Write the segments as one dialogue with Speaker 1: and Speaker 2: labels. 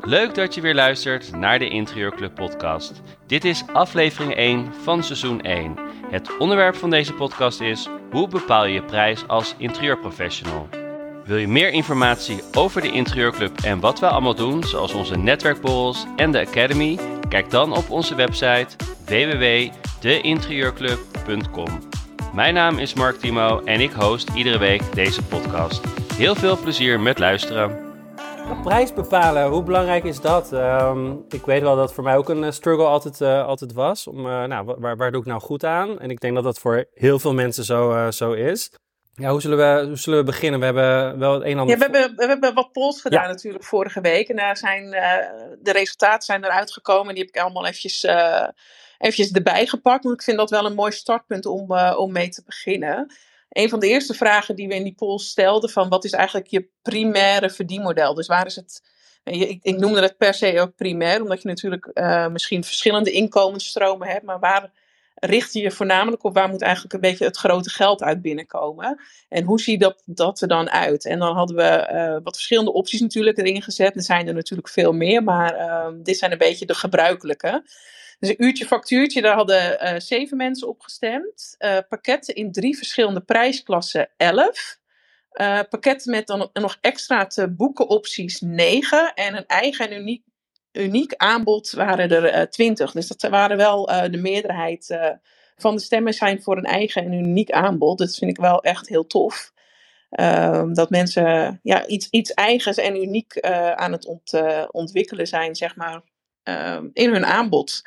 Speaker 1: Leuk dat je weer luistert naar de Interieurclub podcast. Dit is aflevering 1 van seizoen 1. Het onderwerp van deze podcast is: hoe bepaal je je prijs als interieurprofessional? Wil je meer informatie over de Interieurclub en wat we allemaal doen, zoals onze netwerkborrels en de Academy? Kijk dan op onze website www.deinterieurclub.com. Mijn naam is Mark Timo en ik host iedere week deze podcast. Heel veel plezier met luisteren.
Speaker 2: Prijs bepalen, hoe belangrijk is dat? Ehm, ik weet wel dat voor mij ook een eh, struggle altijd, uh, altijd was. Om, uh, nou, waar, waar doe ik nou goed aan? En ik denk dat dat voor heel veel mensen zo, zo is. Ja, hoe zullen, we, hoe zullen we beginnen? We hebben wel het een en ander...
Speaker 3: Ja, we hebben, we hebben wat polls gedaan ja. natuurlijk vorige week. En daar zijn, de resultaten zijn eruit gekomen. Die heb ik allemaal eventjes, eventjes erbij gepakt. Want ik vind dat wel een mooi startpunt om, om mee te beginnen een van de eerste vragen die we in die poll stelden: van wat is eigenlijk je primaire verdienmodel? Dus waar is het. Ik, ik noemde het per se ook primair, omdat je natuurlijk uh, misschien verschillende inkomensstromen hebt, maar waar richt je je voornamelijk op? Waar moet eigenlijk een beetje het grote geld uit binnenkomen? En hoe ziet dat, dat er dan uit? En dan hadden we wat verschillende opties natuurlijk erin gezet. Er zijn er natuurlijk veel meer, maar uh, dit zijn een beetje de gebruikelijke. Dus een uurtje factuurtje, daar hadden uh, zeven mensen op gestemd. Uh, pakketten in drie verschillende prijsklassen, elf. Uh, pakketten met dan nog extra te boeken opties, negen. En een eigen en uniek, uniek aanbod waren er twintig. dus dat waren wel de meerderheid van de stemmen zijn voor een eigen en uniek aanbod. Dat vind ik wel echt heel tof. Dat mensen ja, iets, iets eigens en uniek aan het ont, ontwikkelen zijn, zeg maar, in hun aanbod.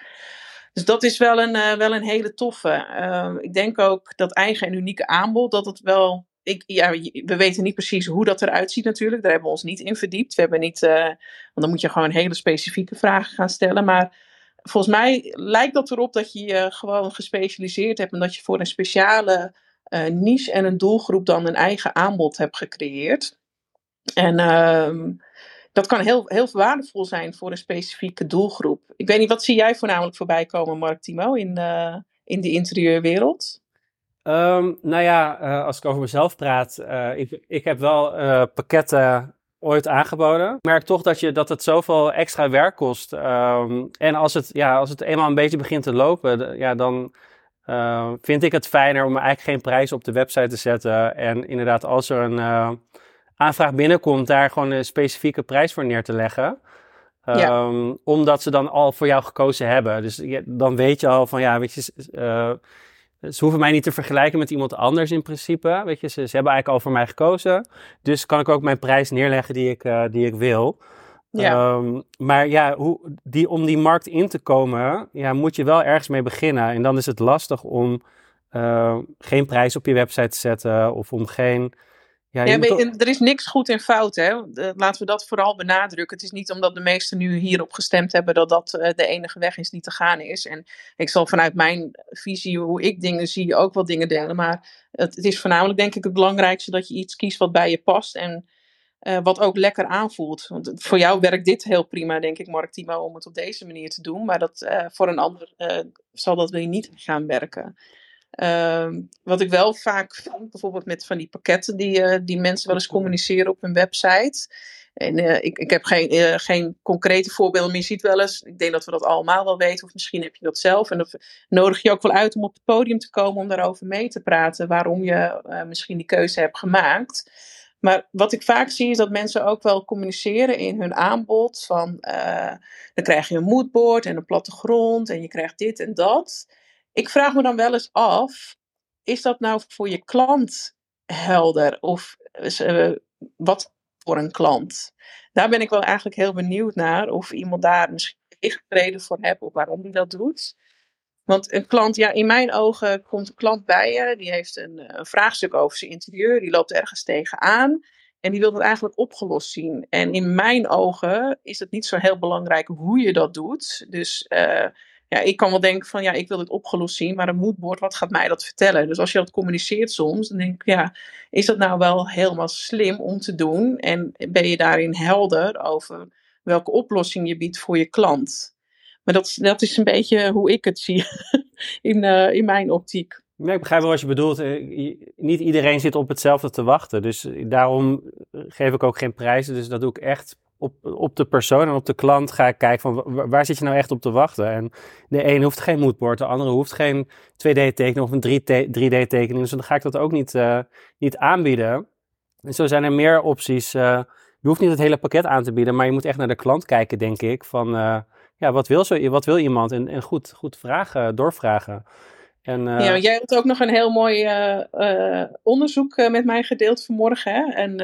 Speaker 3: Dus dat is wel een, uh, wel een hele toffe. Ehm, ik denk ook dat eigen en unieke aanbod, dat het wel. Ik, ja, we weten niet precies hoe dat eruit ziet natuurlijk. Daar hebben we ons niet in verdiept. We hebben niet, uh, want dan moet je gewoon hele specifieke vragen gaan stellen. Maar volgens mij lijkt dat erop dat je je gewoon gespecialiseerd hebt en dat je voor een speciale uh, niche en een doelgroep dan een eigen aanbod hebt gecreëerd. En uh, dat kan heel, heel waardevol zijn voor een specifieke doelgroep. Ik weet niet, wat zie jij voornamelijk voorbij komen, Mark Timo, in, uh, in de interieurwereld?
Speaker 2: Um, nou ja, uh, als ik over mezelf praat, uh, ik, ik heb wel pakketten ooit aangeboden. Ik merk toch dat, je, dat het zoveel extra werk kost. Um, en als het, ja, als het eenmaal een beetje begint te lopen, ja, dan vind ik het fijner om eigenlijk geen prijs op de website te zetten. En inderdaad, als er een aanvraag binnenkomt, daar gewoon een specifieke prijs voor neer te leggen. Ja. Um, omdat ze dan al voor jou gekozen hebben. Dus je, dan weet je al van ja, weet je, uh, ze hoeven mij niet te vergelijken met iemand anders in principe. Weet je, ze, ze, hebben eigenlijk al voor mij gekozen. Dus kan ik ook mijn prijs neerleggen die ik, uh, die ik wil. Ja. Um, maar ja, hoe, die, om die markt in te komen, ja, moet je wel ergens mee beginnen. En dan is het lastig om uh, geen prijs op je website te zetten of om geen
Speaker 3: ja, ja er is niks goed en fout. Hè? Laten we dat vooral benadrukken. Het is niet omdat de meesten nu hierop gestemd hebben dat dat eh, de enige weg is die te gaan is. En ik zal vanuit mijn visie, hoe ik dingen zie, ook wel dingen delen. Maar het, het is voornamelijk denk ik het belangrijkste dat je iets kiest wat bij je past. En uh, wat ook lekker aanvoelt. Want voor jou werkt dit heel prima, denk ik, Mark Timo, om het op deze manier te doen. Maar dat, uh, voor een ander zal dat weer niet gaan werken. Uh, wat ik wel vaak vind, bijvoorbeeld met van die pakketten die, uh, die mensen wel eens communiceren op hun website. En uh, ik, ik heb geen, uh, geen concrete voorbeelden, maar je ziet wel eens, ik denk dat we dat allemaal wel weten, of misschien heb je dat zelf. En dan nodig je ook wel uit om op het podium te komen om daarover mee te praten, waarom je misschien die keuze hebt gemaakt. Maar wat ik vaak zie is dat mensen ook wel communiceren in hun aanbod. Van dan krijg je een moodboard en een plattegrond en je krijgt dit en dat ik vraag me dan wel eens af, is dat nou voor je klant helder? Of uh, wat voor een klant? Daar ben ik wel eigenlijk heel benieuwd naar. Of iemand daar misschien echt reden voor heeft of waarom die dat doet. Want een klant, ja, in mijn ogen komt een klant bij je, die heeft een, eh, een vraagstuk over zijn interieur, die loopt ergens tegenaan. En die wil dat eigenlijk opgelost zien. En in mijn ogen is het niet zo heel belangrijk hoe je dat doet. Dus ja, ik kan wel denken van ja, ik wil dit opgelost zien, maar een moodboard, wat gaat mij dat vertellen? Dus als je dat communiceert soms, dan denk ik ja, is dat nou wel helemaal slim om te doen? En ben je daarin helder over welke oplossing je biedt voor je klant? Maar dat, dat is een beetje hoe ik het zie in, uh, in mijn optiek.
Speaker 2: Ja, ik begrijp wel wat je bedoelt. Niet iedereen zit op hetzelfde te wachten. Dus daarom geef ik ook geen prijzen. Dus dat doe ik echt op, op de persoon en op de klant ga ik kijken van waar zit je nou echt op te wachten. En de een hoeft geen moodboard, de andere hoeft geen 2D-tekening of een 3D-tekening. Dus dan ga ik dat ook niet, uh, niet aanbieden. En zo zijn er meer opties. Uh, je hoeft niet het hele pakket aan te bieden, maar je moet echt naar de klant kijken, denk ik. Van uh, ja, wat wil, zo, wat wil iemand? En, en goed, goed vragen, doorvragen.
Speaker 3: En, ja, jij hebt ook nog een heel mooi onderzoek met mij gedeeld vanmorgen. Hè? En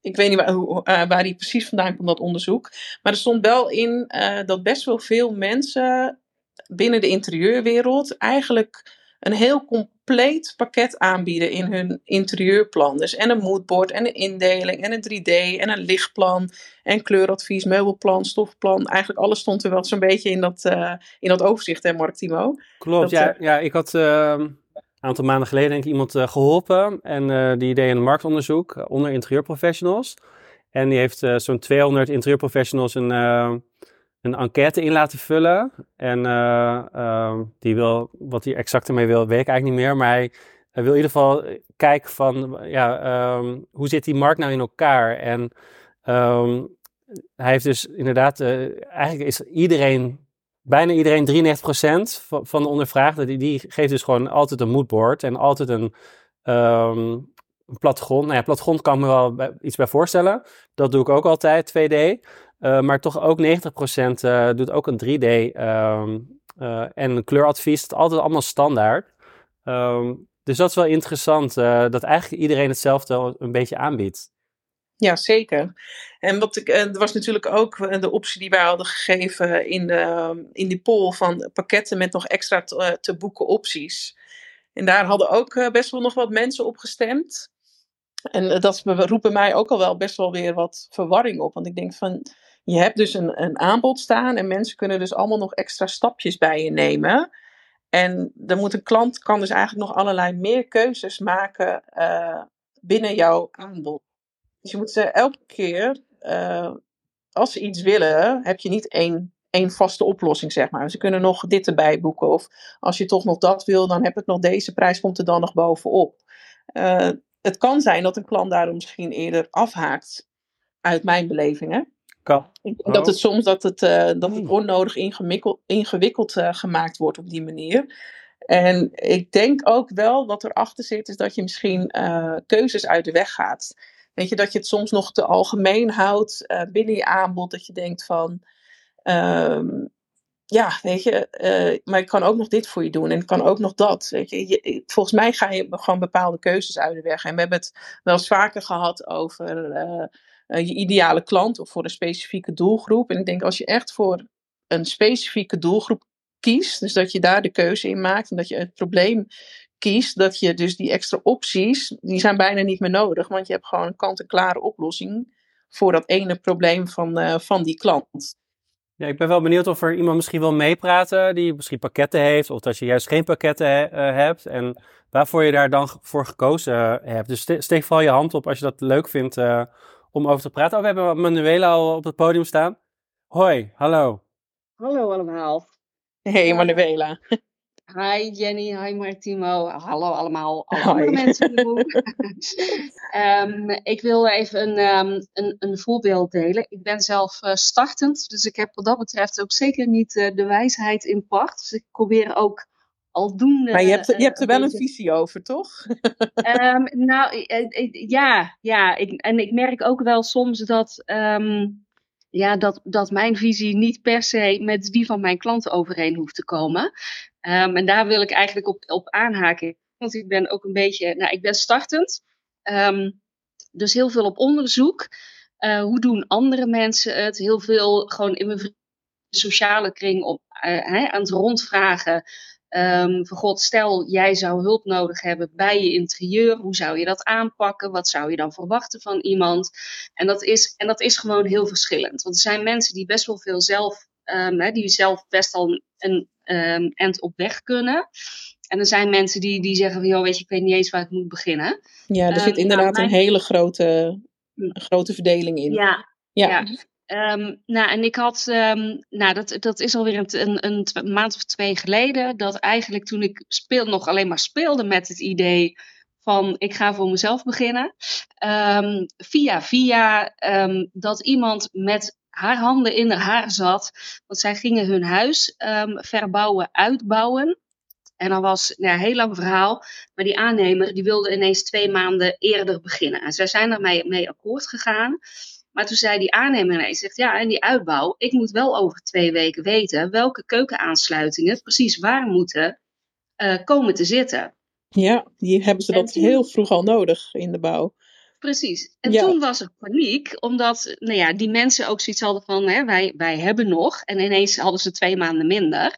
Speaker 3: ik weet niet waar, hoe, uh, waar die precies vandaan komt, dat onderzoek. Maar er stond wel in uh, dat best wel veel mensen binnen de interieurwereld eigenlijk een heel compleet pakket aanbieden in hun interieurplan. Dus en een moodboard, en een indeling, en een 3D, en een lichtplan, en kleuradvies, meubelplan, stofplan. Eigenlijk alles stond er wel zo'n beetje in dat, uh, in dat overzicht, hè Mark Timo?
Speaker 2: Klopt, ja, ja. Ik had ehm, aantal maanden geleden denk ik iemand uh, geholpen. En uh, die deed een marktonderzoek uh, onder interieurprofessionals. En die heeft zo'n 200 interieurprofessionals een, een enquête in laten vullen. En ehm, die wil, wat hij exact ermee wil, weet ik eigenlijk niet meer. Maar hij, wil in ieder geval kijken van, ja, um, hoe zit die markt nou in elkaar? En um, hij heeft dus inderdaad, eigenlijk is iedereen bijna iedereen, 93% van, de ondervraagden, die, geeft dus gewoon altijd een moodboard en altijd een, um, een plattegrond. Nou ja, plattegrond kan ik me wel iets bij voorstellen. Dat doe ik ook altijd, 2D. Uh, eh, maar toch ook 90% uh, eh, doet ook een 3D um, ehm, eh, en een kleuradvies. Het altijd allemaal standaard. Um, dus dat is wel interessant, dat eigenlijk iedereen hetzelfde een beetje aanbiedt.
Speaker 3: Ja, zeker. En wat ik, er was natuurlijk ook eh, de optie die wij hadden gegeven in de, in die poll van pakketten met nog extra te, eh, boeken opties. En daar hadden ook eh, best wel nog wat mensen op gestemd. En dat roepen mij ook al wel best wel weer wat verwarring op. Want ik denk van, je hebt dus een, een aanbod staan en mensen kunnen dus allemaal nog extra stapjes bij je nemen. En dan moet een klant kan dus eigenlijk nog allerlei meer keuzes maken binnen jouw aanbod. Dus je moet ze elke keer, uh, als ze iets willen, heb je niet één, één vaste oplossing, zeg maar. Ze kunnen nog dit erbij boeken. Of als je toch nog dat wil, dan heb ik nog deze prijs, komt er dan nog bovenop. Uh, het kan zijn dat een klant daarom misschien eerder afhaakt, uit mijn beleving. Hè?
Speaker 2: Kan.
Speaker 3: Dat het soms dat het, uh, dat het hmm. onnodig ingewikkeld, ingewikkeld gemaakt wordt op die manier. En ik denk ook wel wat erachter zit, is dat je misschien keuzes uit de weg gaat. Weet je, dat je het soms nog te algemeen houdt uh, binnen je aanbod. Dat je denkt van, um, ja, weet je, uh, maar ik kan ook nog dit voor je doen en ik kan ook nog dat. Weet je. je. volgens mij ga je gewoon bepaalde keuzes uit de weg. En we hebben het wel eens vaker gehad over je ideale klant of voor een specifieke doelgroep. En ik denk als je echt voor een specifieke doelgroep kiest, dus dat je daar de keuze in maakt en dat je het probleem kiest, dat je dus die extra opties, die zijn bijna niet meer nodig, want je hebt gewoon een kant-en-klare oplossing voor dat ene probleem van, uh, van die klant.
Speaker 2: Ja, ik ben wel benieuwd of er iemand misschien wil meepraten die misschien pakketten heeft, of dat je juist geen pakketten uh, hebt en waarvoor je daar dan voor gekozen uh, hebt. Dus steek vooral je hand op als je dat leuk vindt om over te praten. Oh, we hebben Manuela al op het podium staan. Hoi, hallo.
Speaker 4: Hallo allemaal.
Speaker 3: Hey Manuela.
Speaker 4: Hi Jenny, hi Martimo. Hallo allemaal, alle andere mensen um, ik wil even een, um, een, een, voorbeeld delen. Ik ben zelf uh, startend, dus ik heb wat dat betreft ook zeker niet uh, de wijsheid in pacht. Dus ik probeer ook aldoende...
Speaker 3: Maar je hebt, je hebt er wel een visie over, toch?
Speaker 4: um, nou, ja, ja ik, en ik merk ook wel soms dat ja, dat, dat mijn visie niet per se met die van mijn klanten overeen hoeft te komen. Um, en daar wil ik eigenlijk op, op aanhaken. Want ik ben ook een beetje, nou, ik ben startend. Um, dus heel veel op onderzoek. Uh, hoe doen andere mensen het? Heel veel gewoon in mijn sociale kring op, uh, aan het rondvragen. Um, van god, stel jij zou hulp nodig hebben bij je interieur. Hoe zou je dat aanpakken? Wat zou je dan verwachten van iemand? En dat is, en dat is gewoon heel verschillend. Want er zijn mensen die best wel veel zelf, um, die zelf best al een um, end op weg kunnen. En er zijn mensen die, die zeggen van, joh, weet je, ik weet niet eens waar ik moet beginnen.
Speaker 3: Ja, er zit nou, inderdaad een hele grote, hm. grote verdeling in.
Speaker 4: Ja, ja. ja. ehm, nou, en ik had, ehm, nou, dat, dat is alweer een, een, een maand of twee geleden, dat eigenlijk toen ik speel, nog alleen maar speelde met het idee van ik ga voor mezelf beginnen, um, via via dat iemand met haar handen in haar haar zat, want zij gingen hun huis verbouwen, uitbouwen. En dan was nou, een heel lang verhaal. Maar die aannemer die wilde ineens twee maanden eerder beginnen. En zij zijn ermee mee akkoord gegaan. Maar toen zei die aannemer ineens, zegt, ja, en die uitbouw, ik moet wel over twee weken weten welke keukenaansluitingen precies waar moeten uh, komen te zitten.
Speaker 3: Ja, die hebben ze dat heel vroeg al nodig in de bouw.
Speaker 4: Precies. En toen was er paniek, omdat nou ja, die mensen ook zoiets hadden van, hè, wij, wij hebben nog. En ineens hadden ze twee maanden minder.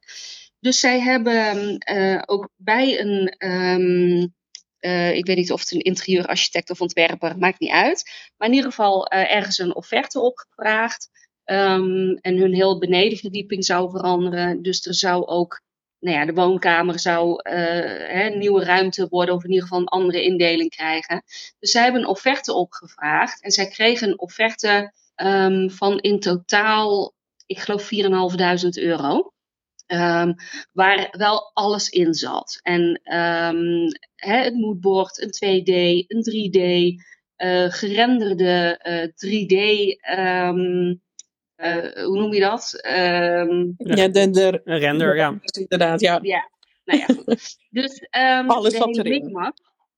Speaker 4: Dus zij hebben uh, ook bij een, um, uh, ik weet niet of het een interieurarchitect of ontwerper, maakt niet uit. Maar in ieder geval uh, ergens een offerte opgevraagd. Um, en hun heel benedenverdieping zou veranderen. Dus er zou ook, nou ja, de woonkamer zou een nieuwe ruimte worden. Of in ieder geval een andere indeling krijgen. Dus zij hebben een offerte opgevraagd. En zij kregen een offerte um, van in totaal, ik geloof 4.500 euro. Um, waar wel alles in zat. En um, het moodboard, een 2D, een 3D, uh, eh, gerenderde uh, 3D. Um, uh, hoe noem je dat?
Speaker 3: ja, de, de,
Speaker 2: render, ja.
Speaker 3: Inderdaad, ja.
Speaker 4: Ja, nou ja. dus
Speaker 3: alles zat erin.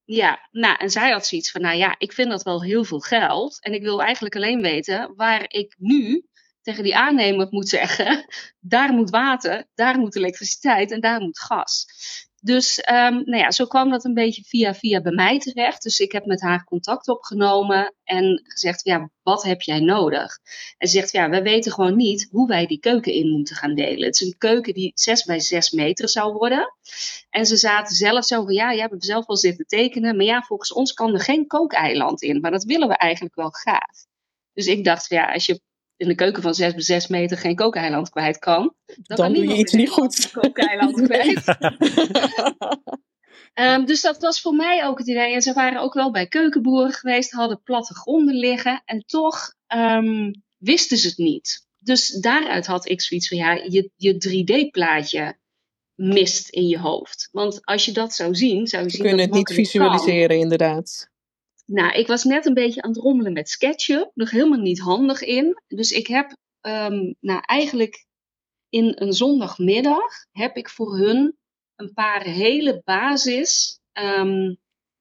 Speaker 4: Ja, nou, en zij had zoiets van, nou ja, ik vind dat wel heel veel geld. En ik wil eigenlijk alleen weten waar ik nu tegen die aannemer moet zeggen: daar moet water, daar moet elektriciteit en daar moet gas. Dus um, nou ja, zo kwam dat een beetje via via bij mij terecht. Dus ik heb met haar contact opgenomen en gezegd: ja, wat heb jij nodig? En ze zegt: ja, we weten gewoon niet hoe wij die keuken in moeten gaan delen. Het is een keuken die 6 bij 6 meter zou worden. En ze zaten zelf zo van: ja, jij hebt zelf wel zitten tekenen, maar ja, volgens ons kan er geen kookeiland in. Maar dat willen we eigenlijk wel graag. Dus ik dacht: ja, als je in de keuken van 6 bij 6 meter geen kookeiland kwijt kan,
Speaker 3: dan, dan doe je iets niet goed.
Speaker 4: Kookeiland kwijt. um, dus dat was voor mij ook het idee. En ze waren ook wel bij keukenboeren geweest, hadden platte gronden liggen en toch um, wisten ze het niet. Dus daaruit had ik zoiets van ja, je, je 3D-plaatje mist in je hoofd. Want als je dat zou zien, zou je zien.
Speaker 3: We kunnen het niet visualiseren, kan. inderdaad.
Speaker 4: Nou, ik was net een beetje aan het rommelen met SketchUp. Nog helemaal niet handig in. Dus ik heb, um, nou eigenlijk in een zondagmiddag, heb ik voor hun een paar hele basis um,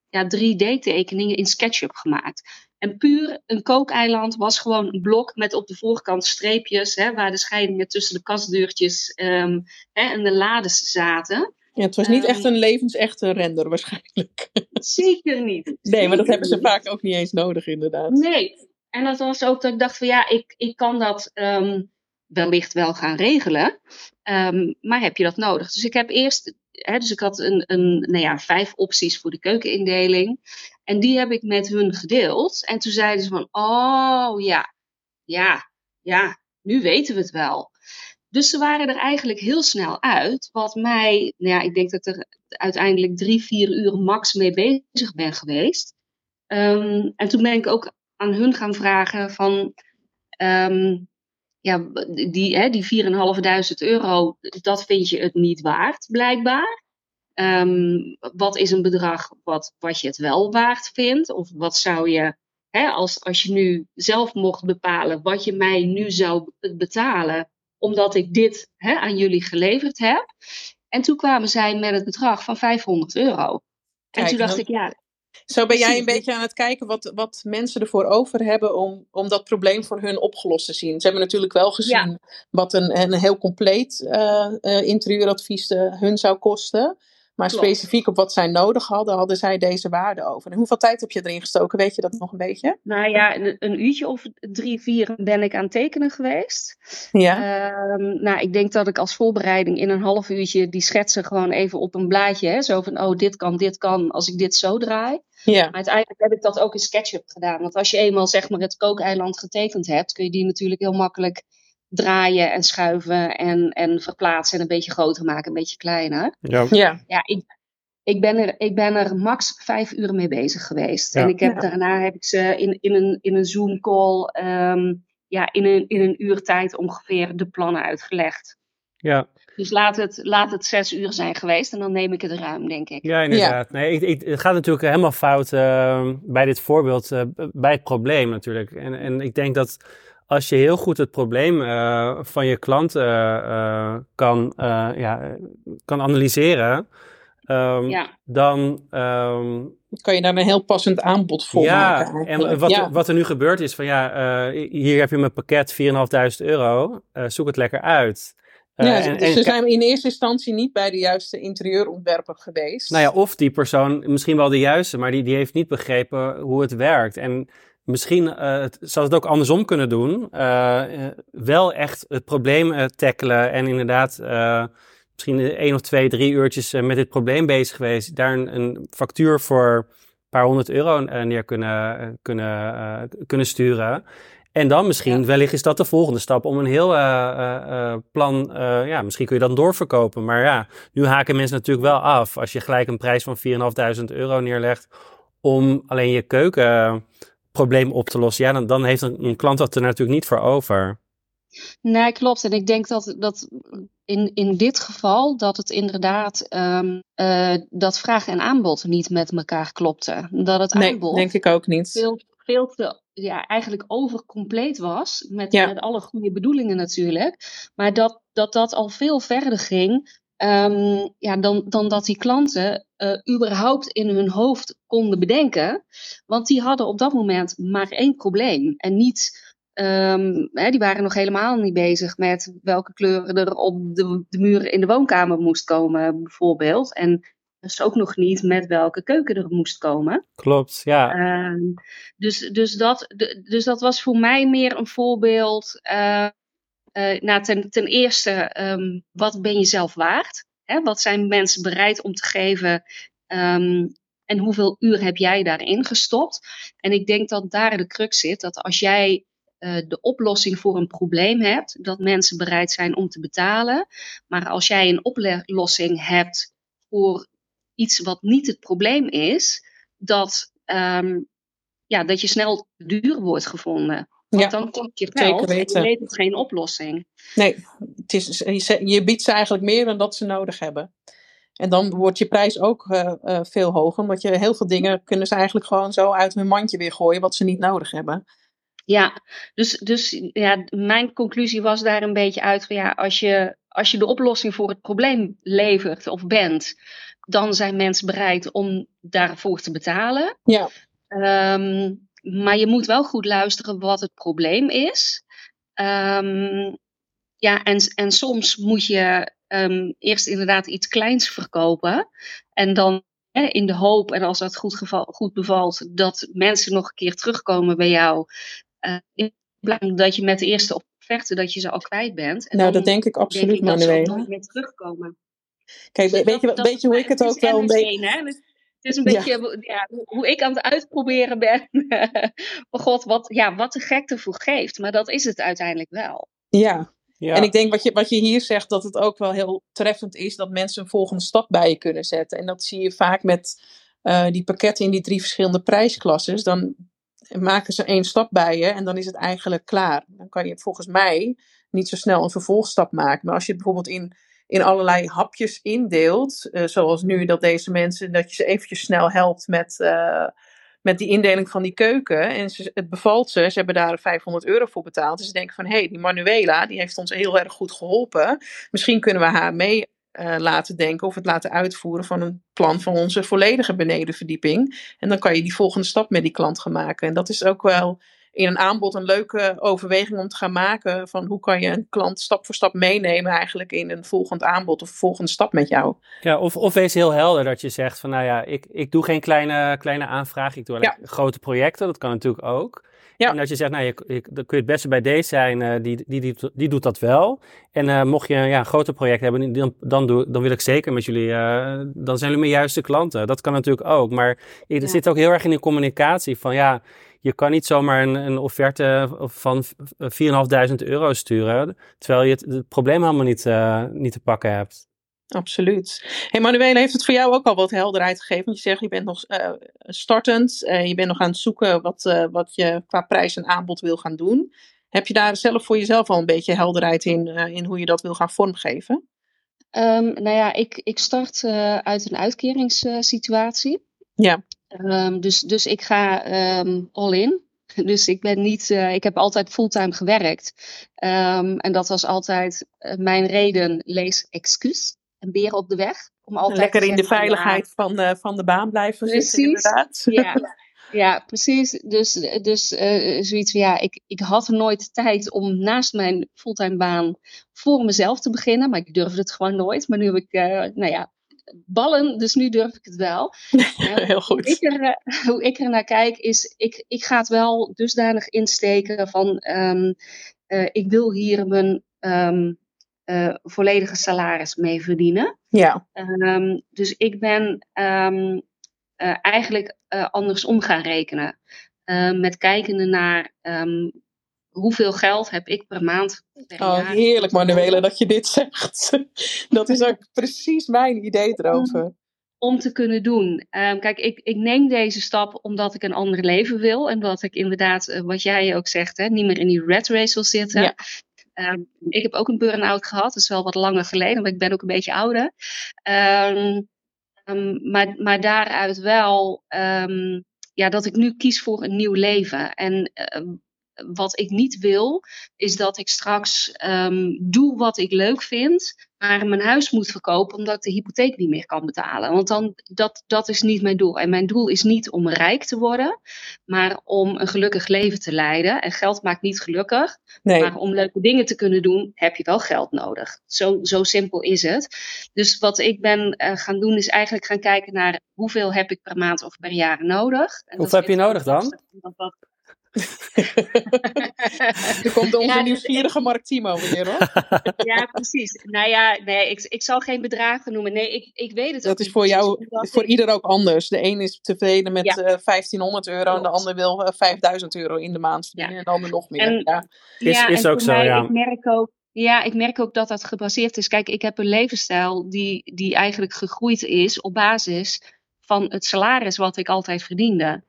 Speaker 4: ja, 3D-tekeningen in SketchUp gemaakt. En puur een kookeiland was gewoon een blok met op de voorkant streepjes, hè, waar de scheidingen tussen de kastdeurtjes um, hè, en de lades zaten.
Speaker 3: Ja, het was niet echt ehm, een levensechte render waarschijnlijk.
Speaker 4: Zeker niet.
Speaker 3: Nee, maar dat hebben ze vaak ook niet eens nodig inderdaad.
Speaker 4: Nee, en dat was ook dat ik dacht van ja, ik, ik kan dat um, wellicht wel gaan regelen. Um, maar heb je dat nodig? Dus ik heb eerst, hè, dus ik had een, een, nou ja, vijf opties voor de keukenindeling. En die heb ik met hun gedeeld. En toen zeiden ze van, oh ja, ja, ja, nu weten we het wel. Dus ze waren er eigenlijk heel snel uit. Wat mij, nou ja, ik denk dat er uiteindelijk drie, vier uur max mee bezig ben geweest. Um, en toen ben ik ook aan hun gaan vragen van, um, ja, die, hè, die 4.500 euro, dat vind je het niet waard, blijkbaar. Um, wat is een bedrag wat, wat je het wel waard vindt? Of wat zou je, hè, als, als je nu zelf mocht bepalen wat je mij nu zou betalen, omdat ik dit hè, aan jullie geleverd heb. En toen kwamen zij met het bedrag van 500 euro. en toen dacht ik, ja.
Speaker 3: Zo ben jij een beetje aan het kijken wat, wat mensen ervoor over hebben om, om dat probleem voor hun opgelost te zien. Ze hebben natuurlijk wel gezien wat een, een heel compleet uh, uh, interieuradvies uh, hun zou kosten. Maar specifiek op wat zij nodig hadden, hadden zij deze waarde over. En hoeveel tijd heb je erin gestoken? Weet je dat nog een beetje?
Speaker 4: Nou ja, een, een uurtje of drie, vier ben ik aan het tekenen geweest.
Speaker 3: Ja.
Speaker 4: Um, nou, ik denk dat ik als voorbereiding in een half uurtje die schetsen gewoon even op een blaadje. Hè, zo van, oh, dit kan, dit kan, als ik dit zo draai.
Speaker 3: Ja.
Speaker 4: Maar uiteindelijk heb ik dat ook in SketchUp gedaan. Want als je eenmaal zeg maar het kookeiland getekend hebt, kun je die natuurlijk heel makkelijk draaien en schuiven en, en verplaatsen en een beetje groter maken, een beetje kleiner.
Speaker 3: Ja, ja.
Speaker 4: ja ik, ik, ben er, ik ben er max vijf uur mee bezig geweest. En ik heb, daarna heb ik ze in, in een, in een Zoom-call um, ja, in, een, in een uur tijd ongeveer de plannen uitgelegd.
Speaker 2: Ja.
Speaker 4: Dus laat het, laat het zes uur zijn geweest en dan neem ik het ruim, denk ik.
Speaker 2: Ja, inderdaad. Nee, ik, ik, het gaat natuurlijk helemaal fout uh, bij dit voorbeeld, uh, bij het probleem natuurlijk. En, en ik denk dat als je heel goed het probleem uh, van je klant kan, ja, kan analyseren, um,
Speaker 4: ja.
Speaker 2: dan um,
Speaker 3: kan je daar een heel passend aanbod voor
Speaker 2: ja,
Speaker 3: maken.
Speaker 2: En wat,
Speaker 3: ja.
Speaker 2: wat er nu gebeurt is van ja, hier heb je mijn pakket 4.500 euro, zoek het lekker uit.
Speaker 3: Uh, ja, en, dus ze zijn in eerste instantie niet bij de juiste interieurontwerper geweest.
Speaker 2: Nou ja, of die persoon, misschien wel de juiste, maar die, die heeft niet begrepen hoe het werkt. En misschien uh, het, zou het ook andersom kunnen doen. Uh, wel echt het probleem tackelen en inderdaad misschien één of twee, drie uurtjes met dit probleem bezig geweest. Daar een, een factuur voor een paar honderd euro neer kunnen, kunnen, kunnen sturen. En dan misschien, ja. wellicht is dat de volgende stap om een heel uh, uh, plan, ja, misschien kun je dan doorverkopen. Maar ja, nu haken mensen natuurlijk wel af. Als je gelijk een prijs van 4.500 euro neerlegt om alleen je keukenprobleem op te lossen. Ja, dan, dan heeft een, een, klant dat er natuurlijk niet voor over.
Speaker 4: Nee, klopt. En ik denk dat, dat in, in dit geval dat het inderdaad um, dat vraag en aanbod niet met elkaar klopte. Dat het
Speaker 3: nee,
Speaker 4: aanbod
Speaker 3: denk ik ook niet.
Speaker 4: Veel, veel te ja, eigenlijk overcompleet was. Met,
Speaker 3: ja.
Speaker 4: met alle goede bedoelingen natuurlijk. Maar dat dat, dat al veel verder ging. Um, ja, dan, dan dat die klanten uh, überhaupt in hun hoofd konden bedenken. Want die hadden op dat moment maar één probleem. En niet. Um, hè, die waren nog helemaal niet bezig met welke kleuren er op de, de muren in de woonkamer moest komen, bijvoorbeeld. En dus ook nog niet met welke keuken er moest komen.
Speaker 2: Klopt, ja.
Speaker 4: Uh, dus, dus, dat, dus dat was voor mij meer een voorbeeld. Uh, ten, ten eerste, um, wat ben je zelf waard? Hè? Wat zijn mensen bereid om te geven? Um, en hoeveel uur heb jij daarin gestopt? En ik denk dat daar de crux zit. Dat als jij de oplossing voor een probleem hebt, dat mensen bereid zijn om te betalen. Maar als jij een oplossing hebt voor iets wat niet het probleem is, dat, um, ja, dat je snel duur wordt gevonden. Want
Speaker 3: Ja,
Speaker 4: dan komt je geld en je levert geen oplossing.
Speaker 3: Nee, het is, je, biedt ze eigenlijk meer dan dat ze nodig hebben. En dan wordt je prijs ook eh, eh, veel hoger, omdat je heel veel dingen kunnen ze eigenlijk gewoon zo uit hun mandje weer gooien, wat ze niet nodig hebben.
Speaker 4: Ja, dus, dus ja, mijn conclusie was daar een beetje uit van ja, als je, als je de oplossing voor het probleem levert of bent, dan zijn mensen bereid om daarvoor te betalen.
Speaker 3: Ja,
Speaker 4: Ehm, maar je moet wel goed luisteren wat het probleem is. Ehm, ja, en, en soms moet je ehm, eerst inderdaad iets kleins verkopen. En dan hè, in de hoop, en als dat goed, geval, goed bevalt, dat mensen nog een keer terugkomen bij jou. Uh, in plaats dat je met de eerste offerte dat je ze al kwijt bent. En
Speaker 3: nou dat denk ik absoluut,
Speaker 4: ik dat ze ook
Speaker 3: Manuela.
Speaker 4: nooit meer terugkomen.
Speaker 3: Kijk,
Speaker 4: Dus
Speaker 3: weet je,
Speaker 4: dat- dat
Speaker 3: weet je hoe ik het ook wel een
Speaker 4: NS1,
Speaker 3: beetje...
Speaker 4: hè? Het is een beetje ja, hoe ik aan het uitproberen ben. oh god, wat, ja, wat de gek ervoor geeft. Maar dat is het uiteindelijk wel.
Speaker 3: Ja,
Speaker 2: Ja.
Speaker 3: En ik denk wat je, wat je hier zegt, dat het ook wel heel treffend is dat mensen een volgende stap bij je kunnen zetten. En dat zie je vaak met eh, die pakketten in die drie verschillende prijsklasses. Dan maken ze één stap bij je en dan is het eigenlijk klaar. Dan kan je volgens mij niet zo snel een vervolgstap maken. Maar als je het bijvoorbeeld in, in allerlei hapjes indeelt, eh, zoals nu dat deze mensen, dat je ze eventjes snel helpt met, eh, met die indeling van die keuken. En ze, het bevalt ze, ze hebben daar 500 euro voor betaald. Dus ze denken van, hé, hey, die Manuela, die heeft ons heel erg goed geholpen. Misschien kunnen we haar mee eh, laten denken of het laten uitvoeren van een plan van onze volledige benedenverdieping. En dan kan je die volgende stap met die klant gaan maken. En dat is ook wel in een aanbod een leuke overweging om te gaan maken van hoe kan je een klant stap voor stap meenemen eigenlijk in een volgend aanbod of volgende stap met jou.
Speaker 2: Ja, of, of wees heel helder dat je zegt van nou ja, ik, ik doe geen kleine, kleine aanvraag, ik doe alleen grote projecten, dat kan natuurlijk ook.
Speaker 3: Ja.
Speaker 2: En dat je zegt, nou, je, je, dan kun je het beste bij deze zijn, eh, die, die, die, die doet dat wel. En eh, mocht je ja, een groter project hebben, dan, dan, doe, dan wil ik zeker met jullie, eh, dan zijn jullie mijn juiste klanten. Dat kan natuurlijk ook. Maar er
Speaker 4: Ja.
Speaker 2: zit ook heel erg in de communicatie van ja, je kan niet zomaar een, een offerte van 4.500 euro sturen, terwijl je het, het probleem helemaal niet, eh, niet te pakken hebt.
Speaker 3: Absoluut. Hey Manuela, heeft het voor jou ook al wat helderheid gegeven? Want je zegt, je bent nog eh, startend, eh, je bent nog aan het zoeken wat, eh, wat je qua prijs en aanbod wil gaan doen. Heb je daar zelf voor jezelf al een beetje helderheid in, in hoe je dat wil gaan vormgeven?
Speaker 4: Um, nou ja, ik, ik start uit een uitkeringssituatie.
Speaker 3: ja.
Speaker 4: Um, dus, dus ik ga um, all in. Dus ik ben niet, uh, ik heb altijd fulltime gewerkt. Um, en dat was altijd uh, mijn reden, lees excuus. Een beer op de weg.
Speaker 3: Om altijd Lekker in de veiligheid ja. van, van de baan blijven
Speaker 4: precies,
Speaker 3: zitten, inderdaad.
Speaker 4: Ja, ja precies. Dus, dus zoiets van, ja, ik, ik had nooit tijd om naast mijn fulltime baan voor mezelf te beginnen. Maar ik durfde het gewoon nooit. Maar nu heb ik, nou ja, ballen, dus nu durf ik het wel.
Speaker 3: Heel goed.
Speaker 4: Hoe ik, er, eh, hoe ik er naar kijk is, ik, ik ga het wel dusdanig insteken van, um, uh, ik wil hier mijn um, uh, volledige salaris mee verdienen.
Speaker 3: Ja.
Speaker 4: Um, dus ik ben eigenlijk andersom gaan rekenen. met kijkende naar hoeveel geld heb ik per maand. Per
Speaker 3: oh,
Speaker 4: jaar.
Speaker 3: heerlijk Manuela dat je dit zegt. dat is ook precies mijn idee erover.
Speaker 4: Om, om te kunnen doen. Um, kijk, ik, ik neem deze stap omdat ik een ander leven wil. En dat ik inderdaad, uh, wat jij ook zegt, hè, niet meer in die red race wil zitten.
Speaker 3: Ja.
Speaker 4: Um, ik heb ook een burn-out gehad. Dat is wel wat langer geleden, maar ik ben ook een beetje ouder. Um, maar, maar daaruit wel ja, dat ik nu kies voor een nieuw leven. En uh, wat ik niet wil, is dat ik straks um, doe wat ik leuk vind, maar mijn huis moet verkopen omdat ik de hypotheek niet meer kan betalen. Want dan, dat, dat is niet mijn doel. En mijn doel is niet om rijk te worden, maar om een gelukkig leven te leiden. En geld maakt niet gelukkig,
Speaker 3: nee.
Speaker 4: maar om leuke dingen te kunnen doen, heb je wel geld nodig. Zo, zo simpel is het. Dus wat ik ben uh, gaan doen, is eigenlijk gaan kijken naar hoeveel heb ik per maand of per jaar nodig.
Speaker 2: En Hoeveel heb je nodig dan?
Speaker 4: Dat,
Speaker 3: er komt onze ja, nieuwsgierige Mark Timo weer hoor.
Speaker 4: ja, precies. Nou ja, nee, ik, ik zal geen bedragen noemen. Nee, ik, ik weet het
Speaker 3: Dat is voor jou, voor ieder ook anders. De een is tevreden met ja. uh, 1500 euro Klopt. en de ander wil uh, 5000 euro in de maand verdienen ja. en de ander nog meer.
Speaker 4: En,
Speaker 3: ja,
Speaker 2: is, is ook zo,
Speaker 4: mij,
Speaker 2: ja.
Speaker 4: Ik merk ook, ja, ik merk ook dat dat gebaseerd is. Kijk, ik heb een levensstijl die, die eigenlijk gegroeid is op basis van het salaris wat ik altijd verdiende.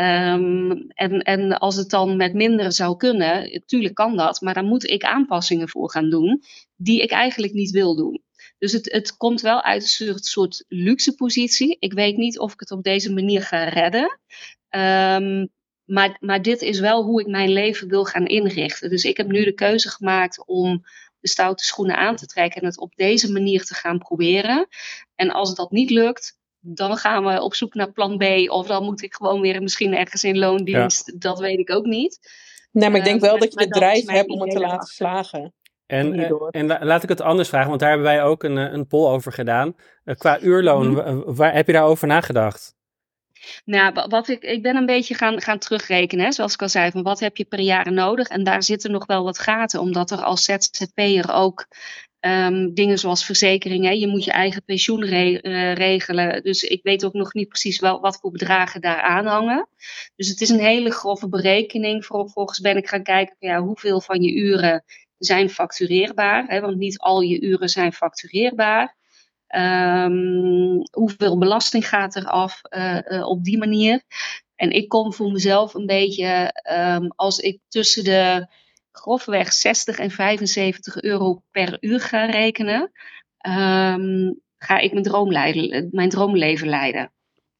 Speaker 4: Um, en, en als het dan met minder zou kunnen, natuurlijk kan dat, maar dan moet ik aanpassingen voor gaan doen die ik eigenlijk niet wil doen. Dus het, het komt wel uit een soort, luxe positie. Ik weet niet of ik het op deze manier ga redden. Um, maar, maar dit is wel hoe ik mijn leven wil gaan inrichten. Dus ik heb nu de keuze gemaakt om de stoute schoenen aan te trekken en het op deze manier te gaan proberen. En als dat niet lukt, dan gaan we op zoek naar plan B. Of dan moet ik gewoon weer misschien ergens in loondienst. Ja. Dat weet ik ook niet.
Speaker 3: Nee, maar ik denk wel uh, dat je de drijf hebt om het te laten slagen.
Speaker 2: En, uh, en la, laat ik het anders vragen, want daar hebben wij ook een, een poll over gedaan. Uh, qua uurloon, mm-hmm. waar heb je daarover nagedacht?
Speaker 4: Nou, wat ik, ik ben een beetje gaan, gaan terugrekenen, hè, zoals ik al zei, van wat heb je per jaar nodig? En daar zitten nog wel wat gaten, omdat er als ZZP'er ook Um, dingen zoals verzekeringen. Je moet je eigen pensioen re uh, regelen. Dus ik weet ook nog niet precies wel wat voor bedragen daar aan hangen. Dus het is een hele grove berekening. Vervolgens ben ik gaan kijken ja, hoeveel van je uren zijn factureerbaar. Hè, want niet al je uren zijn factureerbaar. Um, hoeveel belasting gaat er af uh, uh, op die manier? En ik kom voor mezelf een beetje um, als ik tussen de grofweg 60 en 75 euro per uur ga rekenen, um, ga ik mijn, droom leiden, mijn droomleven leiden.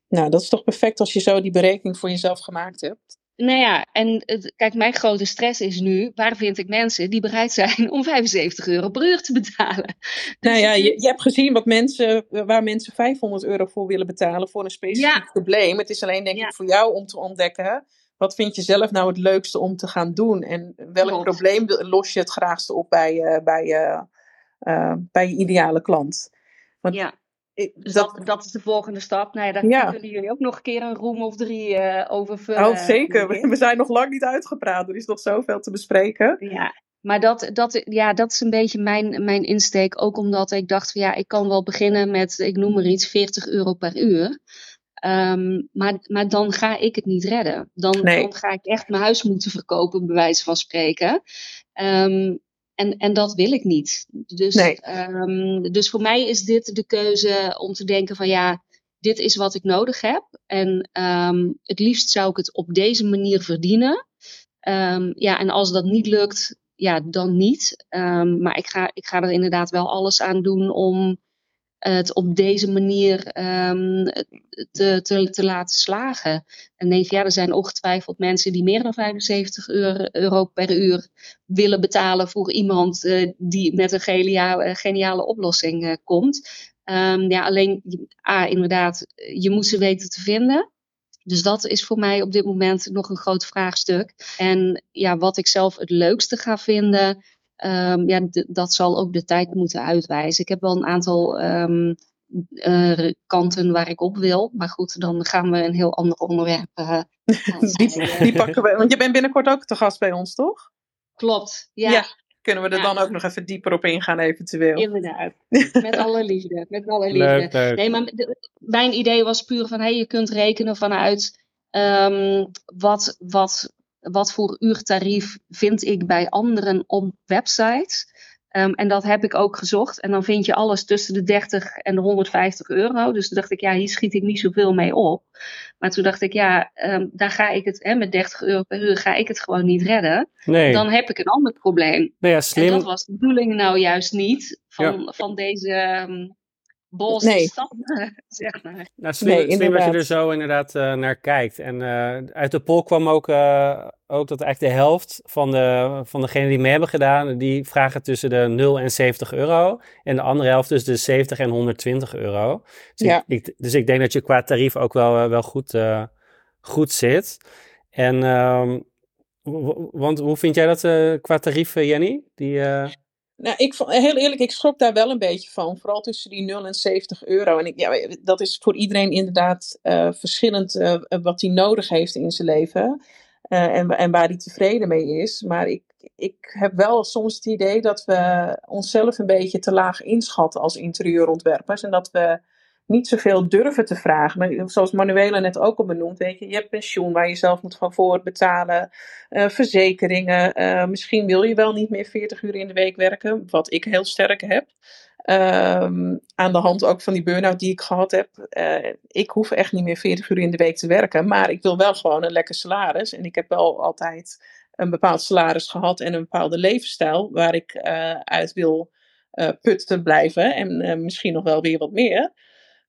Speaker 3: Nou, dat is toch perfect als je zo die berekening voor jezelf gemaakt hebt.
Speaker 4: Nou ja, en kijk, mijn grote stress is nu, waar vind ik mensen die bereid zijn om 75 euro per uur te betalen?
Speaker 3: Nou ja, je, je hebt gezien wat mensen, waar mensen 500 euro voor willen betalen voor een specifiek ja. probleem. Het is alleen denk ja. ik voor jou om te ontdekken, wat vind je zelf nou het leukste om te gaan doen? En welk Klopt. probleem los je het graagste op bij, uh, bij, uh, uh, bij je ideale klant?
Speaker 4: Want ja. Dus dat, dat, is de volgende stap. Nou ja, daar ja. kunnen jullie ook nog een keer een room of drie uh, over vullen.
Speaker 3: Oh, zeker. We zijn nog lang niet uitgepraat. Er is nog zoveel te bespreken.
Speaker 4: Ja, maar dat, dat, ja, dat is een beetje mijn, mijn insteek. Ook omdat ik dacht, van, ja, ik kan wel beginnen met, ik noem maar iets, 40 euro per uur. Um, maar, maar dan ga ik het niet redden. Dan,
Speaker 3: nee.
Speaker 4: dan ga ik echt mijn huis moeten verkopen, bij wijze van spreken. Um, en, en dat wil ik niet. Dus,
Speaker 3: nee.
Speaker 4: um, dus voor mij is dit de keuze om te denken van ja, dit is wat ik nodig heb. En het liefst zou ik het op deze manier verdienen. Ehm, ja, en als dat niet lukt, ja, dan niet. Ehm, maar ik ga, ik ga er inderdaad wel alles aan doen om het op deze manier um, te, te, te, laten slagen. En denk ja, er zijn ongetwijfeld mensen die meer dan 75 euro, per uur willen betalen voor iemand uh, die met een geniale, geniale oplossing uh, komt. Um, ja, alleen, A, inderdaad, je moet ze weten te vinden. Dus dat is voor mij op dit moment nog een groot vraagstuk. En ja, wat ik zelf het leukste ga vinden, um, ja, dat zal ook de tijd moeten uitwijzen. Ik heb wel een aantal um, uh, kanten waar ik op wil. Maar goed, dan gaan we een heel ander onderwerp. Uh,
Speaker 3: die, die, pakken we. Want je bent binnenkort ook te gast bij ons, toch?
Speaker 4: Klopt, ja.
Speaker 3: ja kunnen we er ja. dan ook nog even dieper op ingaan, eventueel.
Speaker 4: Inderdaad. Met alle liefde. Met alle liefde.
Speaker 2: Leuk, leuk.
Speaker 4: Nee, maar de, mijn idee was puur van hey, je kunt rekenen vanuit um, wat, wat wat voor uurtarief vind ik bij anderen op websites. Um, en dat heb ik ook gezocht. En dan vind je alles tussen de 30 en de 150 euro. Dus toen dacht ik, ja, hier schiet ik niet zoveel mee op. Maar toen dacht ik, ja, um, daar ga ik het, hè, met 30 euro per uur ga ik het gewoon niet redden.
Speaker 2: Nee.
Speaker 4: Dan heb ik een ander probleem.
Speaker 2: Nee, ja, slim.
Speaker 4: En dat was de bedoeling nou juist niet van, ja. van deze um, Bolse
Speaker 3: Nee.
Speaker 4: stad, zeg maar.
Speaker 2: Nou, slim,
Speaker 3: Nee,
Speaker 2: slim dat je er zo inderdaad eh, naar kijkt. En eh, uit de poll kwam ook, eh, ook dat eigenlijk de helft van, de, van degenen die mee hebben gedaan, die vragen tussen de 0 en 70 euro. En de andere helft tussen de 70 en 120 euro. Dus,
Speaker 3: Ja.
Speaker 2: ik, ik- dus ik denk dat je qua tarief ook wel, wel goed, eh, goed zit. En, ehm, want hoe vind jij dat eh, qua tarief, Jenny? Die, eh,
Speaker 3: Nou, ik, vond- heel eerlijk, ik schrok daar wel een beetje van. Vooral tussen die 0 en 70 euro. En ik, ja, dat is voor iedereen inderdaad eh, verschillend eh, wat hij nodig heeft in zijn leven. eh, en, en waar hij tevreden mee is. Maar ik, ik heb wel soms het idee dat we onszelf een beetje te laag inschatten als interieurontwerpers. En dat we niet zoveel durven te vragen. Maar zoals Manuela net ook al benoemd, weet je, je hebt pensioen waar je zelf moet van voor betalen, eh, verzekeringen. eh, misschien wil je wel niet meer 40 uur in de week werken, wat ik heel sterk heb. Ehm, aan de hand ook van die burn-out die ik gehad heb. Eh, ik hoef echt niet meer 40 uur in de week te werken, maar ik wil wel gewoon een lekker salaris. En ik heb wel altijd een bepaald salaris gehad en een bepaalde levensstijl waar ik eh, uit wil eh, putten blijven. En eh, misschien nog wel weer wat meer.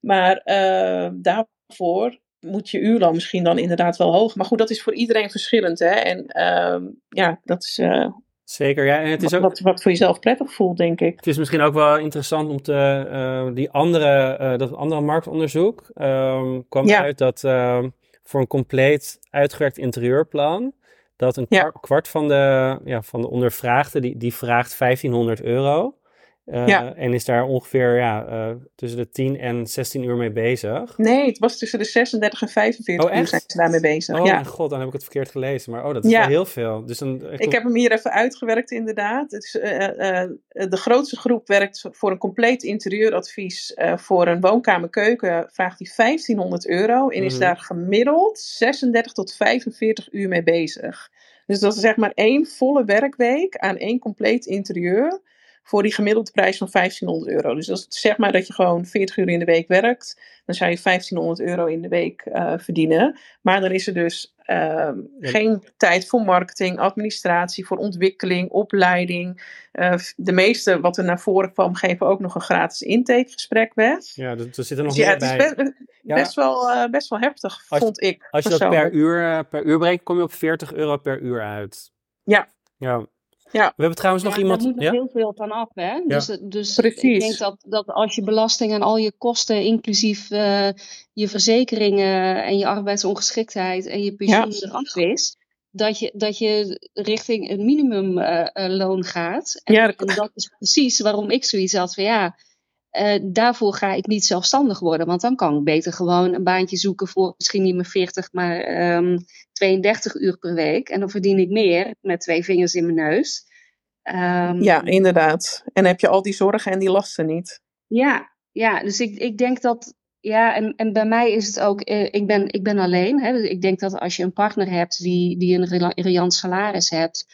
Speaker 3: Maar eh, daarvoor moet je uurloon misschien dan inderdaad wel hoog. Maar goed, dat is voor iedereen verschillend. Hè? En ehm, ja, dat is eh,
Speaker 2: zeker, ja. En het is ook,
Speaker 3: wat, wat voor jezelf prettig voelt, denk ik.
Speaker 2: Het is misschien ook wel interessant om te, eh, die andere, dat andere marktonderzoek ehm, kwam
Speaker 3: Ja.
Speaker 2: uit dat ehm, voor een compleet uitgewerkt interieurplan, dat een
Speaker 3: Ja.
Speaker 2: kwart van, de, ja, van de ondervraagden, die, die vraagt 1500 euro. Eh,
Speaker 3: Ja.
Speaker 2: En is daar ongeveer ja, eh, tussen de 10 en 16 uur mee bezig.
Speaker 3: Nee, het was tussen de 36 en 45
Speaker 2: Oh,
Speaker 3: uur zijn ze daarmee bezig.
Speaker 2: Oh
Speaker 3: ja.
Speaker 2: mijn god, dan heb ik het verkeerd gelezen. Maar oh, dat is
Speaker 3: Ja.
Speaker 2: wel heel veel. Dus dan,
Speaker 3: Ik heb hem hier even uitgewerkt, inderdaad. Het is, eh, eh, eh, de grootste groep werkt voor een compleet interieuradvies. eh, voor een woonkamer-keuken vraagt hij 1500 euro. En is
Speaker 2: Mhm.
Speaker 3: daar gemiddeld 36 tot 45 uur mee bezig. Dus dat is zeg maar één volle werkweek aan één compleet interieur. Voor die gemiddelde prijs van 1500 euro. Dus is zeg maar dat je gewoon 40 uur in de week werkt. Dan zou je 1500 euro in de week eh, verdienen. Maar dan is er dus ehm,
Speaker 2: Ja.
Speaker 3: geen tijd voor marketing, administratie, voor ontwikkeling, opleiding. Eh, de meeste, wat er naar voren kwam, geven ook nog een gratis intakegesprek weg.
Speaker 2: ja, er, er zit er nog
Speaker 3: Dus ja,
Speaker 2: meer
Speaker 3: het
Speaker 2: bij.
Speaker 3: is best,
Speaker 2: Ja.
Speaker 3: best, wel, eh, best wel heftig,
Speaker 2: Als-
Speaker 3: vond ik.
Speaker 2: Als je dat per uur, eh, per uur brengt, kom je op 40 euro per uur uit.
Speaker 3: Ja.
Speaker 2: Ja.
Speaker 3: Ja.
Speaker 2: We hebben trouwens nog
Speaker 4: Ja,
Speaker 2: iemand...
Speaker 4: Daar moet nog
Speaker 2: Ja?
Speaker 4: heel veel van af, hè? Dus, eh, dus
Speaker 3: Precies.
Speaker 4: ik denk dat, dat als je belasting en al je kosten, inclusief eh, je verzekeringen en je arbeidsongeschiktheid en je pensioen eraf is, dat je, dat je richting een minimumloon gaat. En,
Speaker 3: Ja, dat-
Speaker 4: en dat is precies waarom ik zoiets had van ja, eh, daarvoor ga ik niet zelfstandig worden. Want dan kan ik beter gewoon een baantje zoeken voor misschien niet meer 40, maar ehm 32 uur per week. En dan verdien ik meer met twee vingers in mijn neus. Ehm,
Speaker 3: Ja, inderdaad. En heb je al die zorgen en die lasten niet.
Speaker 4: ja, ja, dus ik, ik denk dat. Ja, en, en bij mij is het ook. eh, ik, ben, ik ben alleen. Hè, dus ik denk dat als je een partner hebt die, die een riant salaris hebt.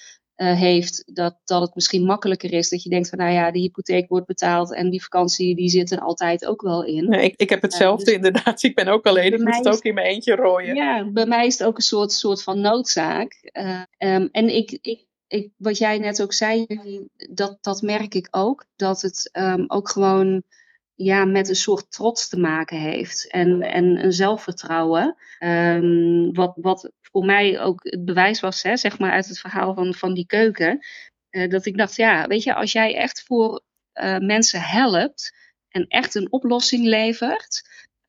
Speaker 4: Heeft, dat, dat het misschien makkelijker is. Dat je denkt van nou ja, de hypotheek wordt betaald en die vakantie die zit er altijd ook wel in.
Speaker 3: Nee, ik, ik heb hetzelfde dus inderdaad. Ik ben ook alleen. Ik moet het ook in mijn eentje rooien.
Speaker 4: Ja, bij mij is het ook een soort, soort van noodzaak. Um, en ik, ik ik, wat jij net ook zei, dat, dat merk ik ook. Dat het um, ook gewoon ja, met een soort trots te maken heeft. En, en een zelfvertrouwen. Um, wat, wat voor mij ook het bewijs was, hè, zeg maar, uit het verhaal van, van die keuken. Uh, dat ik dacht, ja, weet je, als jij echt voor uh, mensen helpt en echt een oplossing levert,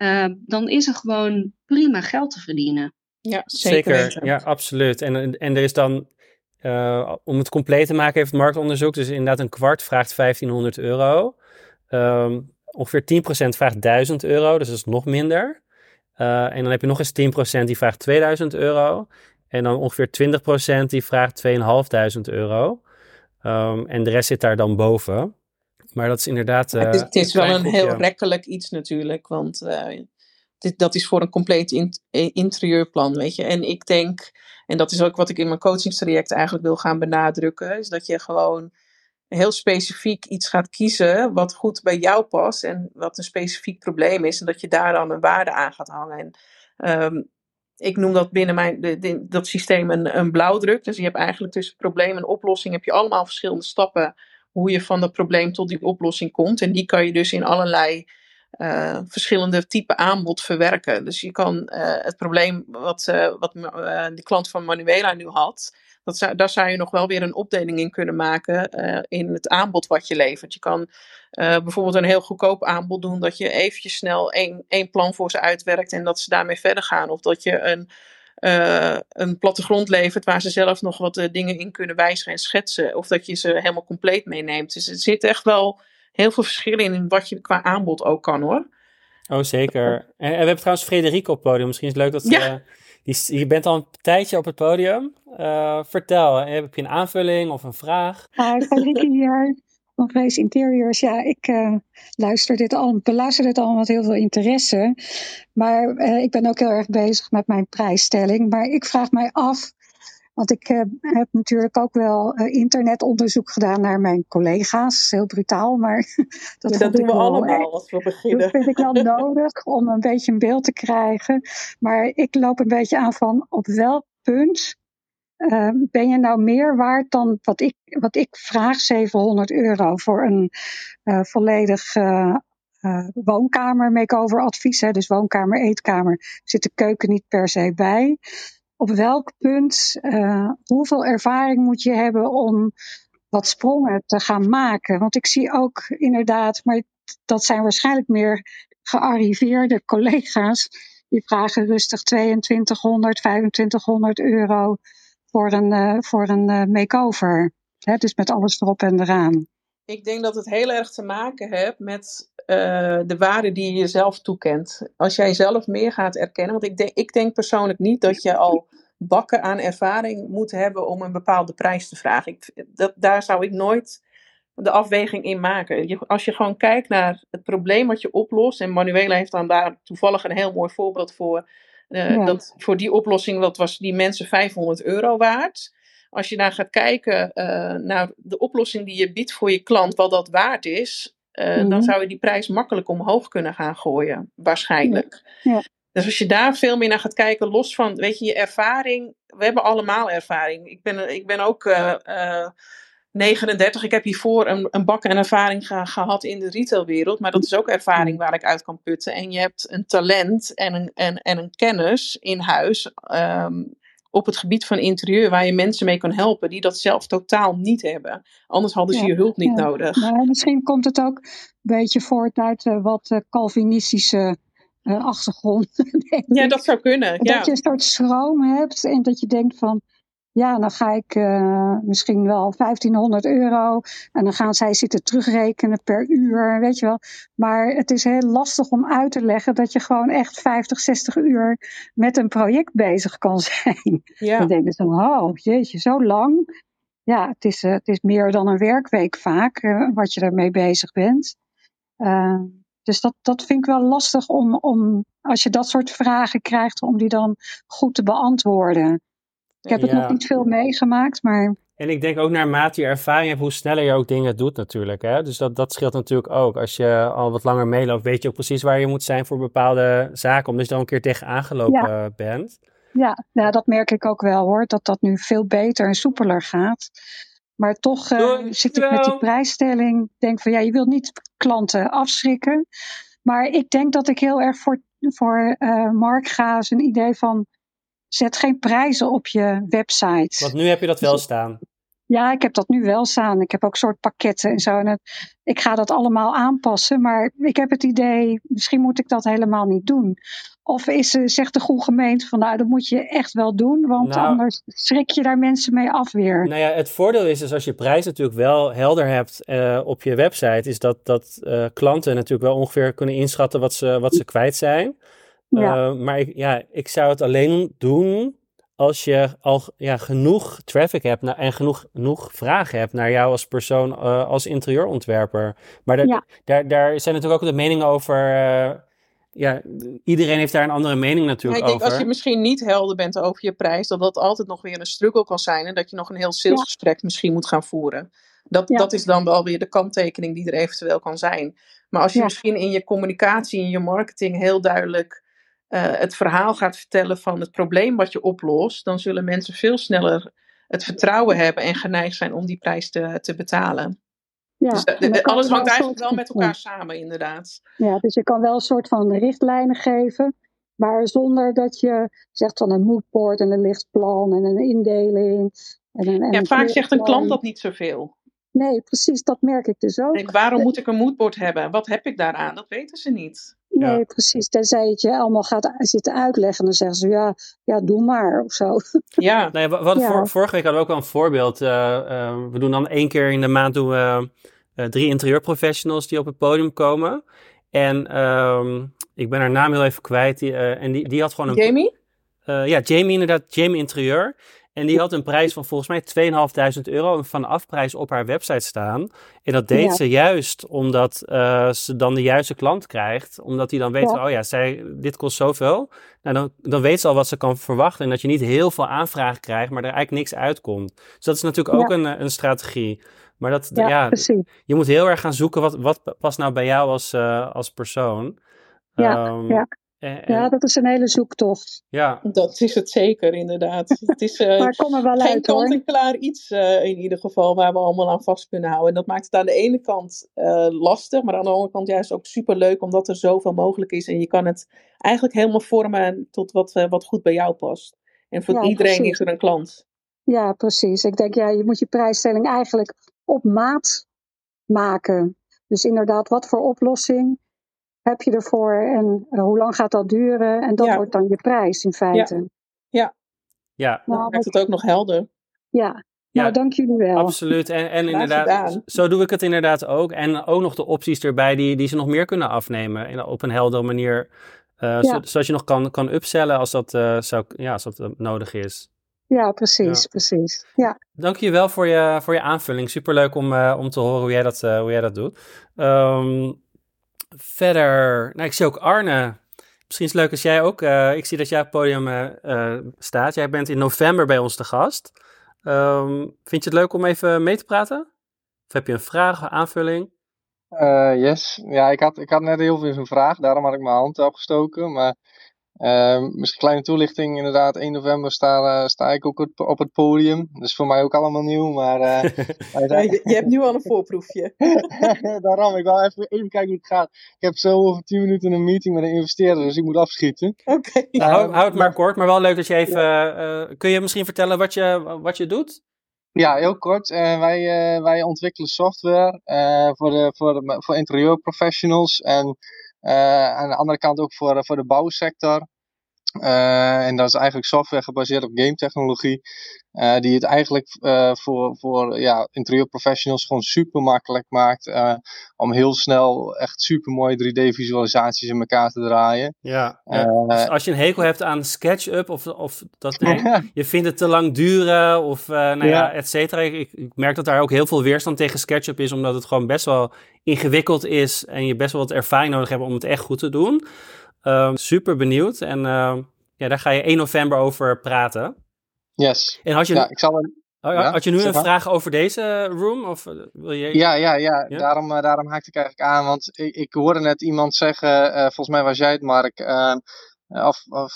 Speaker 4: uh, dan is er gewoon prima geld te verdienen.
Speaker 2: Ja, zeker. zeker ja, absoluut. En, en er is dan uh, om het compleet te maken heeft marktonderzoek dus inderdaad een kwart vraagt 1500 euro. Um, ongeveer 10% vraagt 1000 euro, dus dat is nog minder. Uh, en dan heb je nog eens 10% die vraagt 2000 euro. En dan ongeveer 20% die vraagt 2500 euro. Um, en de rest zit daar dan boven. Maar dat is inderdaad. Uh,
Speaker 3: het is, het is wel een heel rekkelijk iets natuurlijk. Want dit, dat is voor een compleet in, interieurplan, weet je. En ik denk en dat is ook wat ik in mijn coachingstraject eigenlijk wil gaan benadrukken. Is dat je gewoon heel specifiek iets gaat kiezen wat goed bij jou past. En wat een specifiek probleem is. En dat je daar dan een waarde aan gaat hangen. En um, ik noem dat binnen mijn, de, dat systeem een, een blauwdruk. Dus je hebt eigenlijk tussen probleem en oplossing heb je allemaal verschillende stappen hoe je van dat probleem tot die oplossing komt. En die kan je dus in allerlei uh, verschillende type aanbod verwerken. Dus je kan uh, het probleem wat, uh, wat de klant van Manuela nu had, dat daar zou je nog wel weer een opdeling in kunnen maken in het aanbod wat je levert. Je kan bijvoorbeeld een heel goedkoop aanbod doen dat je eventjes snel één, één plan voor ze uitwerkt en dat ze daarmee verder gaan. Of dat je een, een plattegrond levert waar ze zelf nog wat dingen in kunnen wijzigen en schetsen. Of dat je ze helemaal compleet meeneemt. Dus het zit echt wel heel veel verschillen in wat je qua aanbod ook kan hoor.
Speaker 2: Oh, zeker. En, we hebben trouwens Frederik op het podium. Misschien is het leuk dat ja. Uh, die, je bent al een tijdje op het podium. Uh, vertel, heb je een aanvulling of een vraag?
Speaker 5: Hi, Frederik hier van Grace Interiors. Ja, ik uh, luister dit al, beluister dit allemaal met heel veel interesse. Maar ik ben ook heel erg bezig met mijn prijsstelling. Maar ik vraag mij af want ik uh, heb natuurlijk ook wel uh, internetonderzoek gedaan naar mijn collega's. Heel brutaal, maar
Speaker 3: dat, dat doen we allemaal als we beginnen.
Speaker 5: Dat vind ik wel nodig om een beetje een beeld te krijgen. Maar ik loop een beetje aan van op welk punt uh, ben je nou meer waard dan wat ik, wat ik vraag, 700 euro voor een volledig woonkamer makeover advies. Hè, dus woonkamer, eetkamer, zit de keuken niet per se bij op welk punt, uh, hoeveel ervaring moet je hebben om wat sprongen te gaan maken? Want ik zie ook inderdaad, maar dat zijn waarschijnlijk meer gearriveerde collega's. Die vragen rustig 2200, 2500 euro voor een, uh, voor een uh, makeover. Dus met alles erop en eraan.
Speaker 3: Ik denk dat het heel erg te maken heeft met uh, de waarde die je jezelf toekent. Als jij zelf meer gaat erkennen, want ik denk, ik denk persoonlijk niet dat je al bakken aan ervaring moet hebben om een bepaalde prijs te vragen. Ik, dat, daar zou ik nooit de afweging in maken. Je, als je gewoon kijkt naar het probleem wat je oplost, en Manuela heeft dan daar toevallig een heel mooi voorbeeld voor. Uh, dat voor die oplossing dat was die mensen 500 euro waard. Als je daar gaat kijken uh, naar de oplossing die je biedt voor je klant, wat dat waard is, uh, mm-hmm. dan zou je die prijs makkelijk omhoog kunnen gaan gooien, waarschijnlijk. Ja. Ja. Dus als je daar veel meer naar gaat kijken, los van, weet je, je ervaring. We hebben allemaal ervaring. Ik ben, ik ben ook uh, uh, 39. Ik heb hiervoor een, een bak en ervaring ge, gehad in de retailwereld. Maar dat is ook ervaring waar ik uit kan putten. En je hebt een talent en een, en, en een kennis in huis. Um, op het gebied van interieur, waar je mensen mee kan helpen die dat zelf totaal niet hebben. Anders hadden ze je hulp niet ja. nodig.
Speaker 5: Maar misschien komt het ook een beetje voort uit uh, wat uh, Calvinistische uh, achtergrond.
Speaker 3: ja, dat zou kunnen.
Speaker 5: Dat je een soort schroom hebt en dat je denkt van, ja, dan ga ik uh, misschien wel 1500 euro en dan gaan zij zitten terugrekenen per uur, weet je wel. Maar het is heel lastig om uit te leggen dat je gewoon echt 50, 60 uur met een project bezig kan zijn. Ja. Dan denk je van, oh jeetje, zo lang. Ja, het is, uh, het is meer dan een werkweek vaak uh, wat je ermee bezig bent. Dus dat, dat vind ik wel lastig om, om, als je dat soort vragen krijgt, om die dan goed te beantwoorden. Ik heb het nog niet veel meegemaakt, maar.
Speaker 2: En ik denk ook naarmate je ervaring hebt, hoe sneller je ook dingen doet natuurlijk. Hè? Dus dat, dat scheelt natuurlijk ook. Als je al wat langer meeloopt, weet je ook precies waar je moet zijn voor bepaalde zaken. Omdat je dan een keer tegen aangelopen bent.
Speaker 5: Ja, dat merk ik ook wel hoor. Dat dat nu veel beter en soepeler gaat. Maar toch uh, zit ik met die prijsstelling. Denk van ja, je wilt niet klanten afschrikken. Maar ik denk dat ik heel erg voor, voor uh, Mark ga. Een idee van zet geen prijzen op je website.
Speaker 2: Want nu heb je dat wel staan.
Speaker 5: Ja, ik heb dat nu wel staan. Ik heb ook soort pakketten en zo. En het, ik ga dat allemaal aanpassen. Maar ik heb het idee, misschien moet ik dat helemaal niet doen. Of is, zegt de goede gemeente van nou, dat moet je echt wel doen. Want nou, anders schrik je daar mensen mee af weer.
Speaker 2: Nou ja, het voordeel is dus als je prijs natuurlijk wel helder hebt uh, op je website. Is dat, dat uh, klanten natuurlijk wel ongeveer kunnen inschatten wat ze, wat ze kwijt zijn. Ja. Uh, maar ik, ja, ik zou het alleen doen als je al ja, genoeg traffic hebt naar, en genoeg, genoeg vragen hebt naar jou als persoon, uh, als interieurontwerper. Maar daar, ja. daar, daar zijn natuurlijk ook de meningen over. Uh, ja, iedereen heeft daar een andere mening natuurlijk
Speaker 3: ja, ik
Speaker 2: denk,
Speaker 3: over. Als je misschien niet helder bent over je prijs, dat dat altijd nog weer een struggle kan zijn. En dat je nog een heel salesgesprek ja. misschien moet gaan voeren. Dat, dat is dan wel weer de kanttekening die er eventueel kan zijn. Maar als je misschien in je communicatie, in je marketing heel duidelijk uh, het verhaal gaat vertellen van het probleem wat je oplost, dan zullen mensen veel sneller het vertrouwen hebben en geneigd zijn om die prijs te, te betalen. Ja, dus de, de, alles hangt eigenlijk wel met elkaar samen, inderdaad.
Speaker 5: Ja, dus je kan wel een soort van richtlijnen geven, maar zonder dat je zegt van een moodboard en een lichtplan en een indeling. En een, en
Speaker 3: ja, vaak zegt een klant dat niet zoveel.
Speaker 5: Nee, precies, dat merk ik dus ook.
Speaker 3: Waarom moet ik een moodboard hebben? Wat heb ik daaraan? Dat weten ze niet.
Speaker 5: Nee, ja. precies. Tenzij het je allemaal gaat zitten uitleggen. Dan zeggen ze, ja, ja doe maar of zo.
Speaker 3: Ja.
Speaker 2: Nee, wat, ja. Vor, vorige week hadden we ook al een voorbeeld. Uh, uh, we doen dan één keer in de maand doen we, uh, drie interieurprofessionals die op het podium komen. En um, ik ben haar naam heel even kwijt. Die, en die, die had gewoon een...
Speaker 3: Jamie?
Speaker 2: ja, Jamie inderdaad. Jamie Interieur. En die had een prijs van volgens mij 2.500 euro een vanafprijs op haar website staan. En dat deed ja. ze juist omdat uh, ze dan de juiste klant krijgt. Omdat hij dan weet, ja. oh ja, zij, dit kost zoveel. Nou, dan, dan weet ze al wat ze kan verwachten. En dat je niet heel veel aanvragen krijgt, maar er eigenlijk niks uitkomt. Dus dat is natuurlijk ook ja. een, een strategie. Maar dat, ja, je moet heel erg gaan zoeken wat, wat past nou bij jou als, uh, als persoon.
Speaker 5: Ja, um, ja. En, ja, dat is een hele zoektocht.
Speaker 2: Ja.
Speaker 3: Dat is het zeker, inderdaad. Het is uh,
Speaker 5: maar kom er wel
Speaker 3: geen
Speaker 5: uit,
Speaker 3: kant-en-klaar iets uh, in ieder geval waar we allemaal aan vast kunnen houden. En dat maakt het aan de ene kant uh, lastig, maar aan de andere kant juist ook super leuk omdat er zoveel mogelijk is. En je kan het eigenlijk helemaal vormen tot wat, wat goed bij jou past. En voor ja, iedereen precies. is er een klant.
Speaker 5: Ja, precies. Ik denk, ja, je moet je prijsstelling eigenlijk op maat maken. Dus inderdaad, wat voor oplossing heb je ervoor en uh, hoe lang gaat dat duren? En dat ja. wordt dan je prijs in feite.
Speaker 3: Ja, ja.
Speaker 2: ja.
Speaker 3: Nou, maakt het ook nog helder.
Speaker 5: Ja, ja, nou, dank jullie wel.
Speaker 2: Absoluut. En, en inderdaad, zo doe ik het inderdaad ook. En ook nog de opties erbij die, die ze nog meer kunnen afnemen. In, op een heldere manier. Uh, ja. Zodat je nog kan, kan upsellen als dat, uh, zou, ja, als dat nodig is.
Speaker 5: Ja, precies, ja. precies. Ja.
Speaker 2: Dank je wel voor je, voor je aanvulling. Superleuk om, om te horen hoe jij dat, hoe jij dat doet. Um, verder, nou, ik zie ook Arne. Misschien is het leuk als jij ook, uh, ik zie dat jij op het podium uh, uh, staat. Jij bent in november bij ons te gast. Um, vind je het leuk om even mee te praten? Of heb je een vraag, aanvulling?
Speaker 6: yes, ja, ik had, ik had net heel veel zo'n vraag, daarom had ik mijn hand opgestoken. Maar misschien een kleine toelichting, inderdaad, 1 november sta, uh, sta ik ook op, op, het podium. Dat is voor mij ook allemaal nieuw, maar... Uh,
Speaker 3: ja, je, je, hebt nu al een voorproefje.
Speaker 6: Daarom, ik wil even, even kijken hoe het gaat. Ik heb zo over 10 minuten een meeting met een investeerder, dus ik moet afschieten.
Speaker 3: Oké. Okay.
Speaker 2: Nou, hou, hou, het maar kort, maar wel leuk dat je even... Ja. kun je misschien vertellen wat je, wat je doet?
Speaker 6: Ja, heel kort. Uh, wij, uh, wij ontwikkelen software uh, voor, de, voor, de, voor interieurprofessionals en aan de andere kant ook voor, voor de bouwsector. Uh, en dat is eigenlijk software gebaseerd op game technologie. Uh, die het eigenlijk uh, voor, voor ja, interieurprofessionals gewoon super makkelijk maakt. om heel snel echt super mooie 3D visualisaties in elkaar te draaien.
Speaker 2: Ja, ja. Dus als je een hekel hebt aan SketchUp of, of dat ding, je vindt het te lang duren of nou ja, ja et cetera. Ik, ik, merk dat daar ook heel veel weerstand tegen SketchUp is. Omdat het gewoon best wel ingewikkeld is. En je best wel wat ervaring nodig hebt om het echt goed te doen. Um, super benieuwd. En uh, ja, daar ga je 1 november over praten.
Speaker 6: Yes.
Speaker 2: En had je,
Speaker 6: ja, ik zal een...
Speaker 2: Oh,
Speaker 6: Ja,
Speaker 2: had je nu een
Speaker 6: maar.
Speaker 2: vraag over deze room? Of eh, wil je...
Speaker 6: Ja, ja, ja.
Speaker 2: Ja?
Speaker 6: Daarom, eh, daarom haakte ik eigenlijk aan. Want ik, ik hoorde net iemand zeggen, eh, volgens mij was jij het, Mark. ehm, of of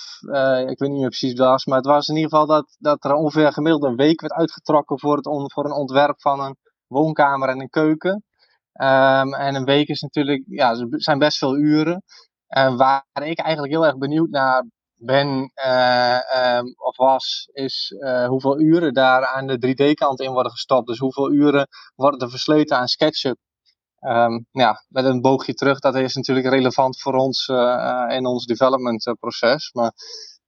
Speaker 6: ik weet niet meer precies wat was. Maar het was in ieder geval dat, dat er ongeveer gemiddeld een week werd uitgetrokken voor, het on- voor een ontwerp van een woonkamer en een keuken. Ehm, en een week is natuurlijk, ja, er zijn best veel uren. En waar ik eigenlijk heel erg benieuwd naar ben eh, ehm, of was, is eh, hoeveel uren daar aan de 3D-kant in worden gestopt. Dus hoeveel uren worden er versleten aan SketchUp. Ehm, ja, met een boogje terug, dat is natuurlijk relevant voor ons eh, in ons development proces. Maar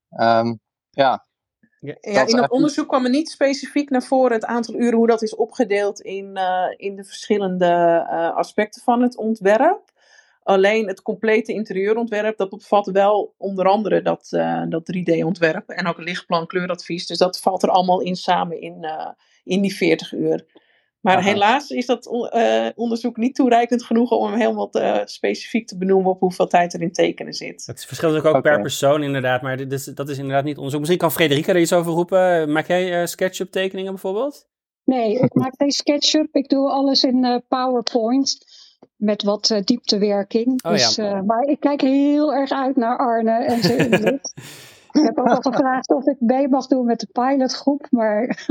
Speaker 6: ehm, ja,
Speaker 3: Ja, in dat
Speaker 6: echt-
Speaker 3: onderzoek kwam er niet specifiek naar voren het aantal uren, hoe dat is opgedeeld in, in de verschillende aspecten van het ontwerp. Alleen het complete interieurontwerp, dat bevat wel onder andere dat, eh, dat 3D-ontwerp en ook lichtplan kleuradvies. Dus dat valt er allemaal in samen in, eh, in die 40 uur. Maar
Speaker 6: Aha.
Speaker 3: helaas is dat eh, onderzoek niet toereikend genoeg om hem helemaal te- specifiek te benoemen op hoeveel tijd er in tekenen zit.
Speaker 2: Het verschilt natuurlijk ook per persoon inderdaad, maar dit is, dat is inderdaad niet onderzoek. Misschien kan Frederika er iets over roepen. Maak jij eh, SketchUp tekeningen bijvoorbeeld?
Speaker 5: Nee, ik maak geen SketchUp. Ik doe alles in eh, PowerPoint. Met wat eh, dieptewerking.
Speaker 2: Oh,
Speaker 5: dus,
Speaker 2: ja.
Speaker 5: eh, maar ik kijk heel erg uit naar Arne en zijn ik heb ook al gevraagd of ik mee mag doen met de pilotgroep. Maar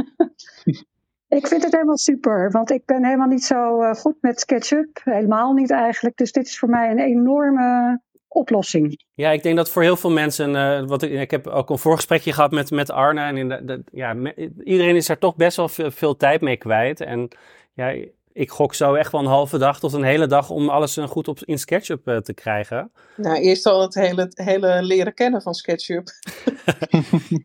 Speaker 5: ik vind het helemaal super. Want ik ben helemaal niet zo eh, goed met SketchUp. Helemaal niet eigenlijk. Dus dit is voor mij een enorme oplossing.
Speaker 2: Ja, ik denk dat voor heel veel mensen, wat ik, ik heb ook een voorgesprekje gehad met, met Arne. En in de, de- ja, me- iedereen is daar toch best wel veel, veel tijd mee kwijt. En ja, ik gok zo echt wel een halve dag tot een hele dag om alles eh, goed op, in SketchUp eh, te krijgen.
Speaker 3: Nou, eerst al het hele, hele leren kennen van SketchUp.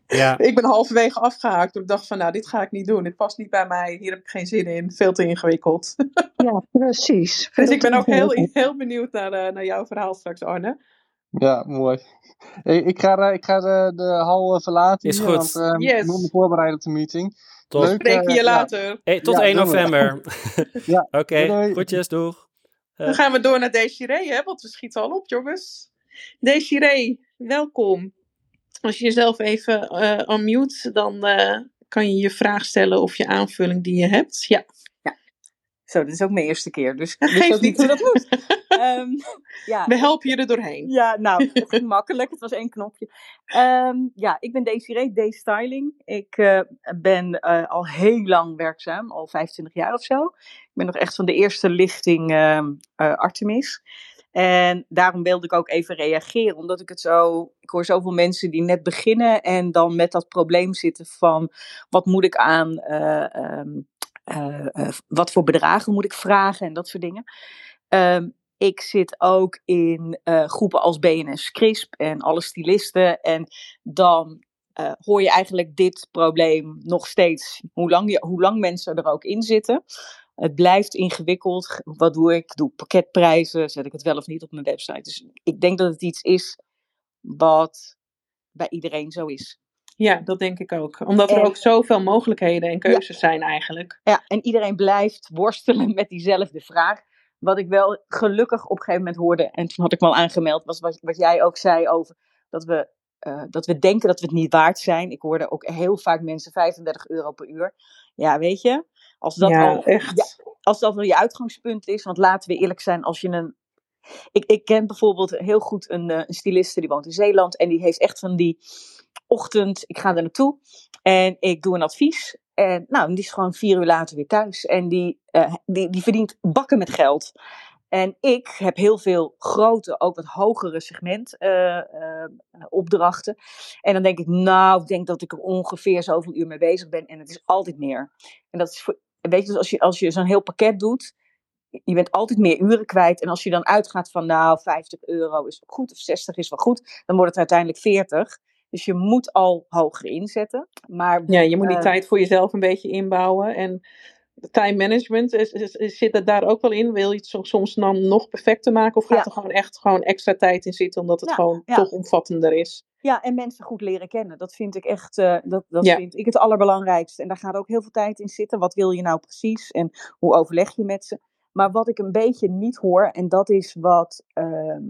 Speaker 2: Ja,
Speaker 3: Ik ben halverwege afgehaakt. Ik dacht van, nou, dit ga ik niet doen. Dit past niet bij mij. Hier heb ik geen zin in. Veel te ingewikkeld.
Speaker 5: Ja, precies.
Speaker 3: Dus ik ben ook heel, heel benieuwd naar, eh, naar jouw verhaal straks, Arne.
Speaker 6: ja mooi. Ik, ik ga, eh, ik ga de, de hal verlaten.
Speaker 2: Is
Speaker 6: hier,
Speaker 2: goed.
Speaker 6: Want eh,
Speaker 3: Yes.
Speaker 6: ik moet me voorbereiden op de meeting.
Speaker 2: Tot,
Speaker 6: Leuk.
Speaker 3: Spreek je
Speaker 6: eh, ja.
Speaker 3: later.
Speaker 2: hey, tot
Speaker 6: Ja,
Speaker 2: 1
Speaker 6: doen we.
Speaker 2: november.
Speaker 6: Ja,
Speaker 2: Oké,
Speaker 6: doei.
Speaker 2: groetjes, doeg.
Speaker 3: Dan gaan we door naar Desiree, hè, want we schieten al op, jongens. Desiree, welkom. Als je jezelf even eh unmute, dan eh, kan je je vraag stellen of je aanvulling die je hebt. Ja,
Speaker 7: Zo, dit is ook mijn eerste keer, dus ik wist ook niet hoe dat moest. Ehm, ja,
Speaker 3: we helpen je er doorheen.
Speaker 7: ja, nou, het ging makkelijk. Het was één knopje. Ehm, ja, ik ben Desiree, D-Styling. Ik eh, ben eh, al heel lang werkzaam, al 25 jaar of zo. Ik ben nog echt van de eerste lichting ehm, eh, Artemis. En daarom wilde ik ook even reageren, omdat ik het zo... Ik hoor zoveel mensen die net beginnen en dan met dat probleem zitten van... Wat moet ik aan... wat voor bedragen moet ik vragen en dat soort dingen. Ik zit ook in eh, groepen als BNS Crisp en alle stylisten. En dan eh, hoor je eigenlijk dit probleem nog steeds, hoe lang, je, hoe lang mensen er ook in zitten. Het blijft ingewikkeld. Wat doe ik? Doe ik pakketprijzen? Zet ik het wel of niet op mijn website? Dus ik denk dat het iets is wat bij iedereen zo is.
Speaker 3: Ja, dat denk ik ook. Omdat er
Speaker 7: En-
Speaker 3: ook zoveel mogelijkheden en keuzes zijn eigenlijk.
Speaker 7: Ja, en iedereen blijft worstelen met diezelfde vraag. Wat ik wel gelukkig op een gegeven moment hoorde, en toen had ik me al aangemeld, was wat, wat jij ook zei over dat we, eh, dat we denken dat we het niet waard zijn. Ik hoorde ook heel vaak mensen 35 euro per uur. Ja, weet je, als dat,
Speaker 3: ja,
Speaker 7: al,
Speaker 3: echt.
Speaker 7: ja, als dat wel je uitgangspunt is, want laten we eerlijk zijn, als je een. Ik, ik ken bijvoorbeeld heel goed een, eh, een styliste die woont in Zeeland en die heeft echt van die ochtend, ik ga er naartoe en ik doe een advies. En nou, die is gewoon vier uur later weer thuis. En die, eh, die, die verdient bakken met geld. En ik heb heel veel grote, ook wat hogere segment eh, eh, opdrachten. En dan denk ik, nou, ik denk dat ik er ongeveer zoveel uur mee bezig ben. En het is altijd meer. En dat is voor, weet je, dus als je, als je zo'n heel pakket doet, je bent altijd meer uren kwijt. En als je dan uitgaat van, nou, 50 euro is goed, of 60 is wel goed, dan wordt het uiteindelijk 40. Dus je moet al hoger inzetten. Maar
Speaker 3: Ja, je moet die
Speaker 7: Eh,
Speaker 3: tijd voor jezelf een beetje inbouwen. En time management, is, is, is- zit het daar ook wel in? Wil je het so- soms dan nog perfecter maken? Of gaat
Speaker 7: Ja.
Speaker 3: er gewoon echt gewoon extra tijd in zitten, omdat het
Speaker 7: Ja,
Speaker 3: gewoon
Speaker 7: ja.
Speaker 3: toch omvattender is?
Speaker 7: Ja, en mensen goed leren kennen. Dat vind ik echt eh, dat, dat vind ik het allerbelangrijkste. En daar gaat ook heel veel tijd in zitten. Wat wil je nou precies en hoe overleg je met ze? Maar wat ik een beetje niet hoor, en dat is wat, ehm,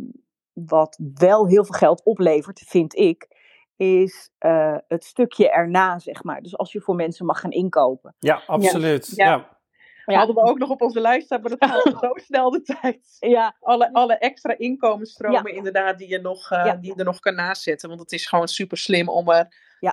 Speaker 7: wat wel heel veel geld oplevert, vind ik, is uh, het stukje erna, zeg maar. Dus als je voor mensen mag gaan inkopen.
Speaker 2: Ja, absoluut. Ja. ja.
Speaker 3: Ja. Hadden we ook nog op onze lijst staan, maar dat gaat zo snel de tijd. Ja. Alle, alle extra inkomensstromen inderdaad die je, nog, uh, die je er nog kan nazetten. Want het is gewoon super slim om er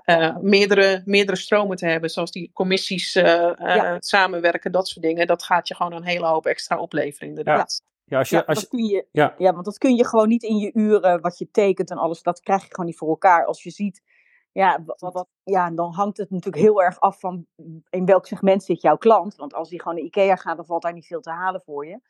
Speaker 3: uh, meerdere, meerdere stromen te hebben. Zoals die commissies uh, samenwerken, dat soort dingen. Dat gaat je gewoon een hele hoop extra opleveren inderdaad.
Speaker 7: Ja, als je, als je, kun je, ja. ja, want dat kun je gewoon niet in je uren, wat je tekent en alles, dat krijg je gewoon niet voor elkaar. Als je ziet ja, wat, wat, ja, dan hangt het natuurlijk heel erg af van in welk segment zit jouw klant. Want als die gewoon naar IKEA gaat, dan valt daar niet veel te halen voor je.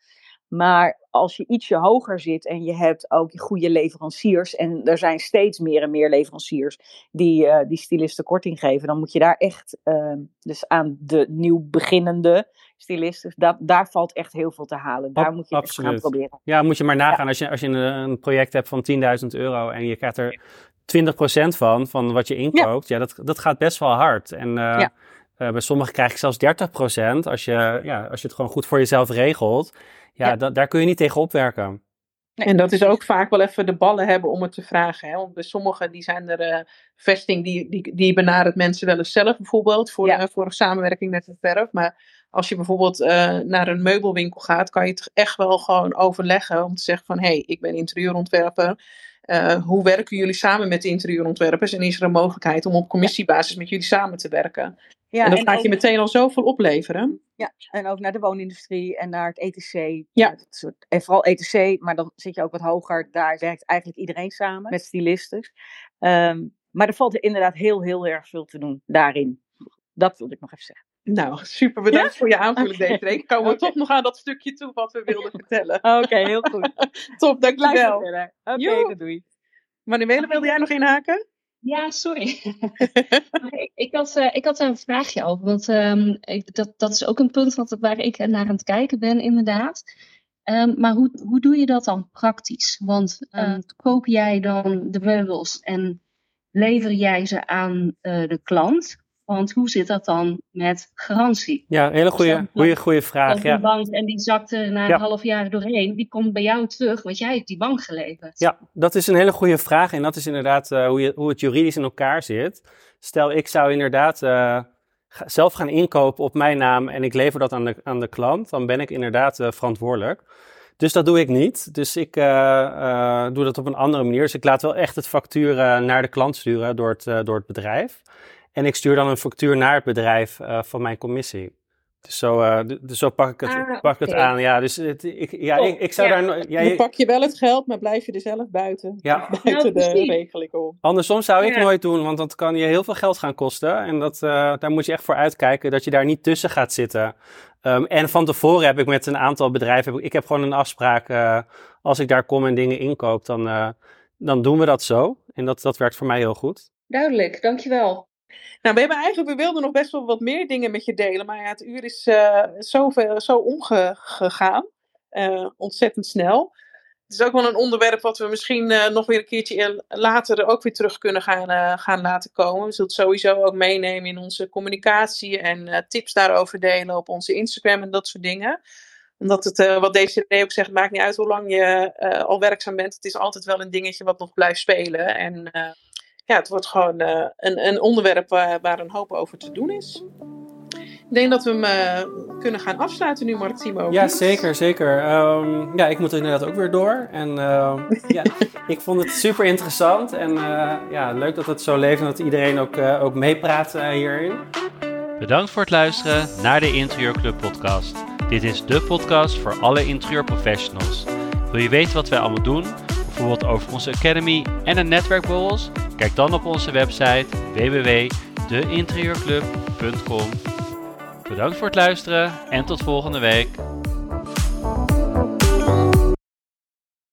Speaker 7: Maar als je ietsje hoger zit en je hebt ook goede leveranciers, en er zijn steeds meer en meer leveranciers die, uh, die stylisten korting geven, dan moet je daar echt, uh, dus aan de nieuw beginnende stylisten, daar, daar valt echt heel veel te halen. Daar moet je echt gaan proberen.
Speaker 2: Ja, moet je maar nagaan als je, als je een, project hebt van 10.000 euro en je krijgt er 20% van, van wat je inkoopt, ja, dat, dat gaat best wel hard. En uh, bij sommigen krijg ik zelfs 30% als je, ja, als je het gewoon goed voor jezelf regelt. Ja, daar kun je niet tegen opwerken.
Speaker 3: en dat is ook vaak wel even de ballen hebben om het te vragen. Hè? Want bij sommigen die zijn er uh, vesting, die, die, die benadert mensen wel eens zelf bijvoorbeeld voor, ja. voor samenwerking met het verf. Maar als je bijvoorbeeld naar een meubelwinkel gaat, kan je het echt wel gewoon overleggen om te zeggen van hé, hey, ik ben interieurontwerper. Uh, hoe werken jullie samen met de interieurontwerpers? En is er een mogelijkheid om op commissiebasis met jullie samen te werken? Ja, en dat gaat je meteen al zoveel opleveren.
Speaker 7: Ja, en ook naar de woonindustrie en naar het ETC. Ja. En vooral ETC, maar dan zit je ook wat hoger. Daar werkt eigenlijk iedereen samen met stylisten. Um, maar er valt er inderdaad heel, heel erg veel te doen daarin. Dat wilde ik nog even zeggen.
Speaker 3: Nou, super bedankt voor je aanvulling okay. deze week. Komen we toch nog aan dat stukje toe wat we wilden vertellen.
Speaker 7: Oké, heel goed.
Speaker 3: Top, dankjewel.
Speaker 7: Oké, doei.
Speaker 3: Manuele, wilde jij nog inhaken?
Speaker 8: Ja, sorry. ik, had, uh, ik had een vraagje over, want um, ik, dat, dat is ook een punt wat, waar ik naar aan het kijken ben, inderdaad. Um, maar hoe, hoe doe je dat dan praktisch? Want uh, koop jij dan de meubels en lever jij ze aan uh, de klant? Want hoe zit dat dan met garantie?
Speaker 2: Ja, een hele goede, goede, goede vraag. Ja.
Speaker 8: bank en die zakte na een half jaar doorheen, die komt bij jou terug, want jij hebt die bank geleverd.
Speaker 2: Ja, dat is een hele goede vraag en dat is inderdaad uh, hoe, je, hoe het juridisch in elkaar zit. Stel, ik zou inderdaad uh, zelf gaan inkopen op mijn naam en ik lever dat aan de, aan de klant, dan ben ik inderdaad uh, verantwoordelijk. Dus dat doe ik niet. Dus ik doe dat op een andere manier. Dus ik laat wel echt het factuur naar de klant sturen door het, door het bedrijf. En ik stuur dan een factuur naar het bedrijf uh, van mijn commissie. Dus zo, uh, dus zo pak ik het, ah, pak okay. het aan. Ja, dus het, ik, ja, oh, ik, ik, zou ja. daar.
Speaker 3: Ja, je pak je wel het geld, maar blijf je er zelf buiten. Ja. Buiten nou, de regeling om.
Speaker 2: Andersom zou ik nooit doen, want dat kan je heel veel geld gaan kosten. En dat, uh, daar moet je echt voor uitkijken dat je daar niet tussen gaat zitten. Um, en van tevoren heb ik met een aantal bedrijven. Ik heb gewoon een afspraak. Uh, als ik daar kom en dingen inkoop, dan, dan doen we dat zo. En dat, dat werkt voor mij heel goed.
Speaker 8: Duidelijk, dankjewel.
Speaker 3: Nou, we hebben eigenlijk, we wilden nog best wel wat meer dingen met je delen, maar ja, het uur is uh, zoveel, zo omgegaan. Uh, ontzettend snel. Het is ook wel een onderwerp wat we misschien uh, nog weer een keertje later ook weer terug kunnen gaan, gaan laten komen. We zullen het sowieso ook meenemen in onze communicatie en tips daarover delen op onze Instagram en dat soort dingen omdat het, wat deze ook zegt, maakt niet uit hoe lang je al werkzaam bent. Het is altijd wel een dingetje wat nog blijft spelen. En ja, het wordt gewoon uh, een, een onderwerp waar, waar, een hoop over te doen is. Ik denk dat we hem uh, kunnen gaan afsluiten nu, Mark Timo.
Speaker 2: Ja, zeker, zeker. Um, ja, ik moet er inderdaad ook weer door. En uh, ja, ik vond het super interessant. En ja, leuk dat het zo leeft en dat iedereen ook, ook meepraat hierin.
Speaker 1: Bedankt voor het luisteren naar de Interieurclub podcast. Dit is de podcast voor alle interieurprofessionals. Wil je weten wat wij allemaal doen? Bijvoorbeeld over onze academy en een netwerkborrels? Kijk dan op onze website www.deinterieurclub.com. Bedankt voor het luisteren en tot volgende week.